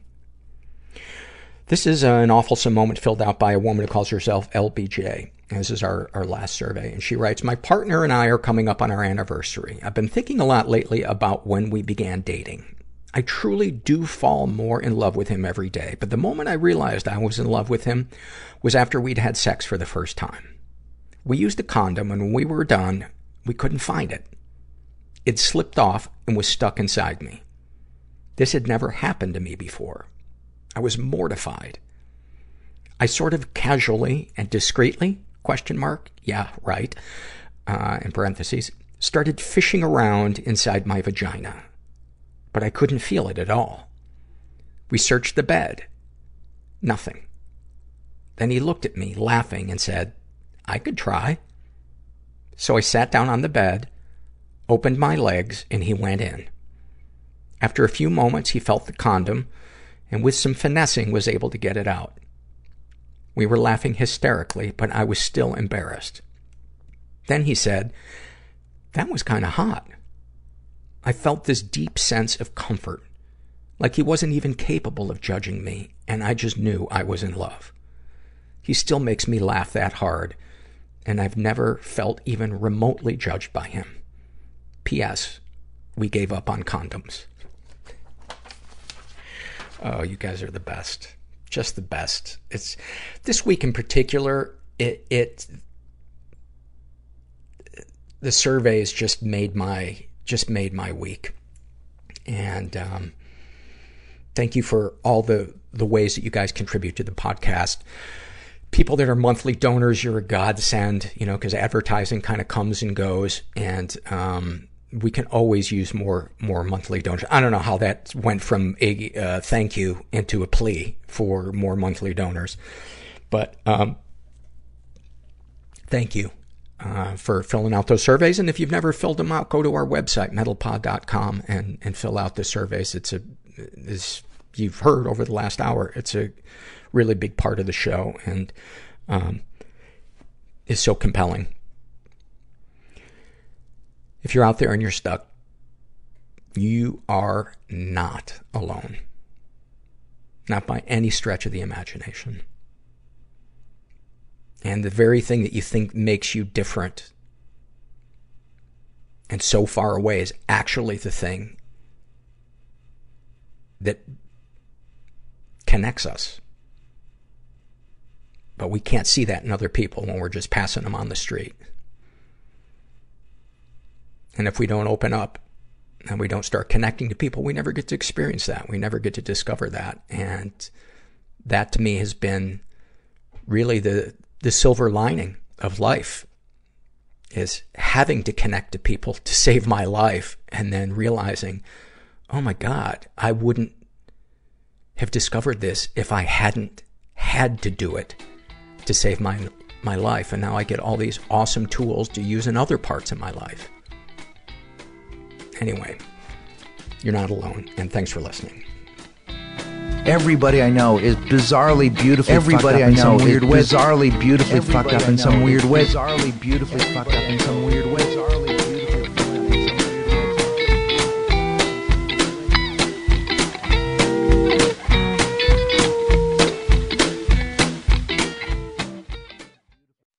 This is an awfulsome moment filled out by a woman who calls herself LBJ. This is our, our last survey. And she writes, My partner and I are coming up on our anniversary. I've been thinking a lot lately about when we began dating. I truly do fall more in love with him every day, but the moment I realized I was in love with him was after we'd had sex for the first time. We used a condom, and when we were done, we couldn't find it. It slipped off and was stuck inside me. This had never happened to me before. I was mortified. I sort of casually and discreetly, question mark, yeah, right, uh, in parentheses, started fishing around inside my vagina. But I couldn't feel it at all. We searched the bed. Nothing. Then he looked at me, laughing, and said, I could try. So I sat down on the bed, opened my legs, and he went in. After a few moments, he felt the condom, and with some finessing was able to get it out. We were laughing hysterically, but I was still embarrassed. Then he said, that was kind of hot. I felt this deep sense of comfort, like he wasn't even capable of judging me, and I just knew I was in love. He still makes me laugh that hard, and I've never felt even remotely judged by him. P.S. We gave up on condoms. Oh, you guys are the best. Just the best. It's, this week in particular, it, it, the surveys just made my, just made my week. And, um, thank you for all the, the ways that you guys contribute to the podcast. People that are monthly donors, you're a godsend, you know, cause advertising kind of comes and goes. And, um, we can always use more more monthly donors. I don't know how that went from a uh, thank you into a plea for more monthly donors, but um, thank you uh, for filling out those surveys. And if you've never filled them out, go to our website mentalpod.com and and fill out the surveys. It's a as you've heard over the last hour, it's a really big part of the show and um, is so compelling if you're out there and you're stuck, you are not alone. Not by any stretch of the imagination. And the very thing that you think makes you different and so far away is actually the thing that connects us. But we can't see that in other people when we're just passing them on the street. And if we don't open up and we don't start connecting to people, we never get to experience that. We never get to discover that. And that to me has been really the, the silver lining of life is having to connect to people to save my life and then realizing, oh my God, I wouldn't have discovered this if I hadn't had to do it to save my, my life. And now I get all these awesome tools to use in other parts of my life. Anyway, you're not alone, and thanks for listening. Everybody I know is bizarrely beautifully Everybody I know is bizarrely beautifully fucked up in some weird way. Bizarrely beautifully fucked up in some weird way. Bizarrely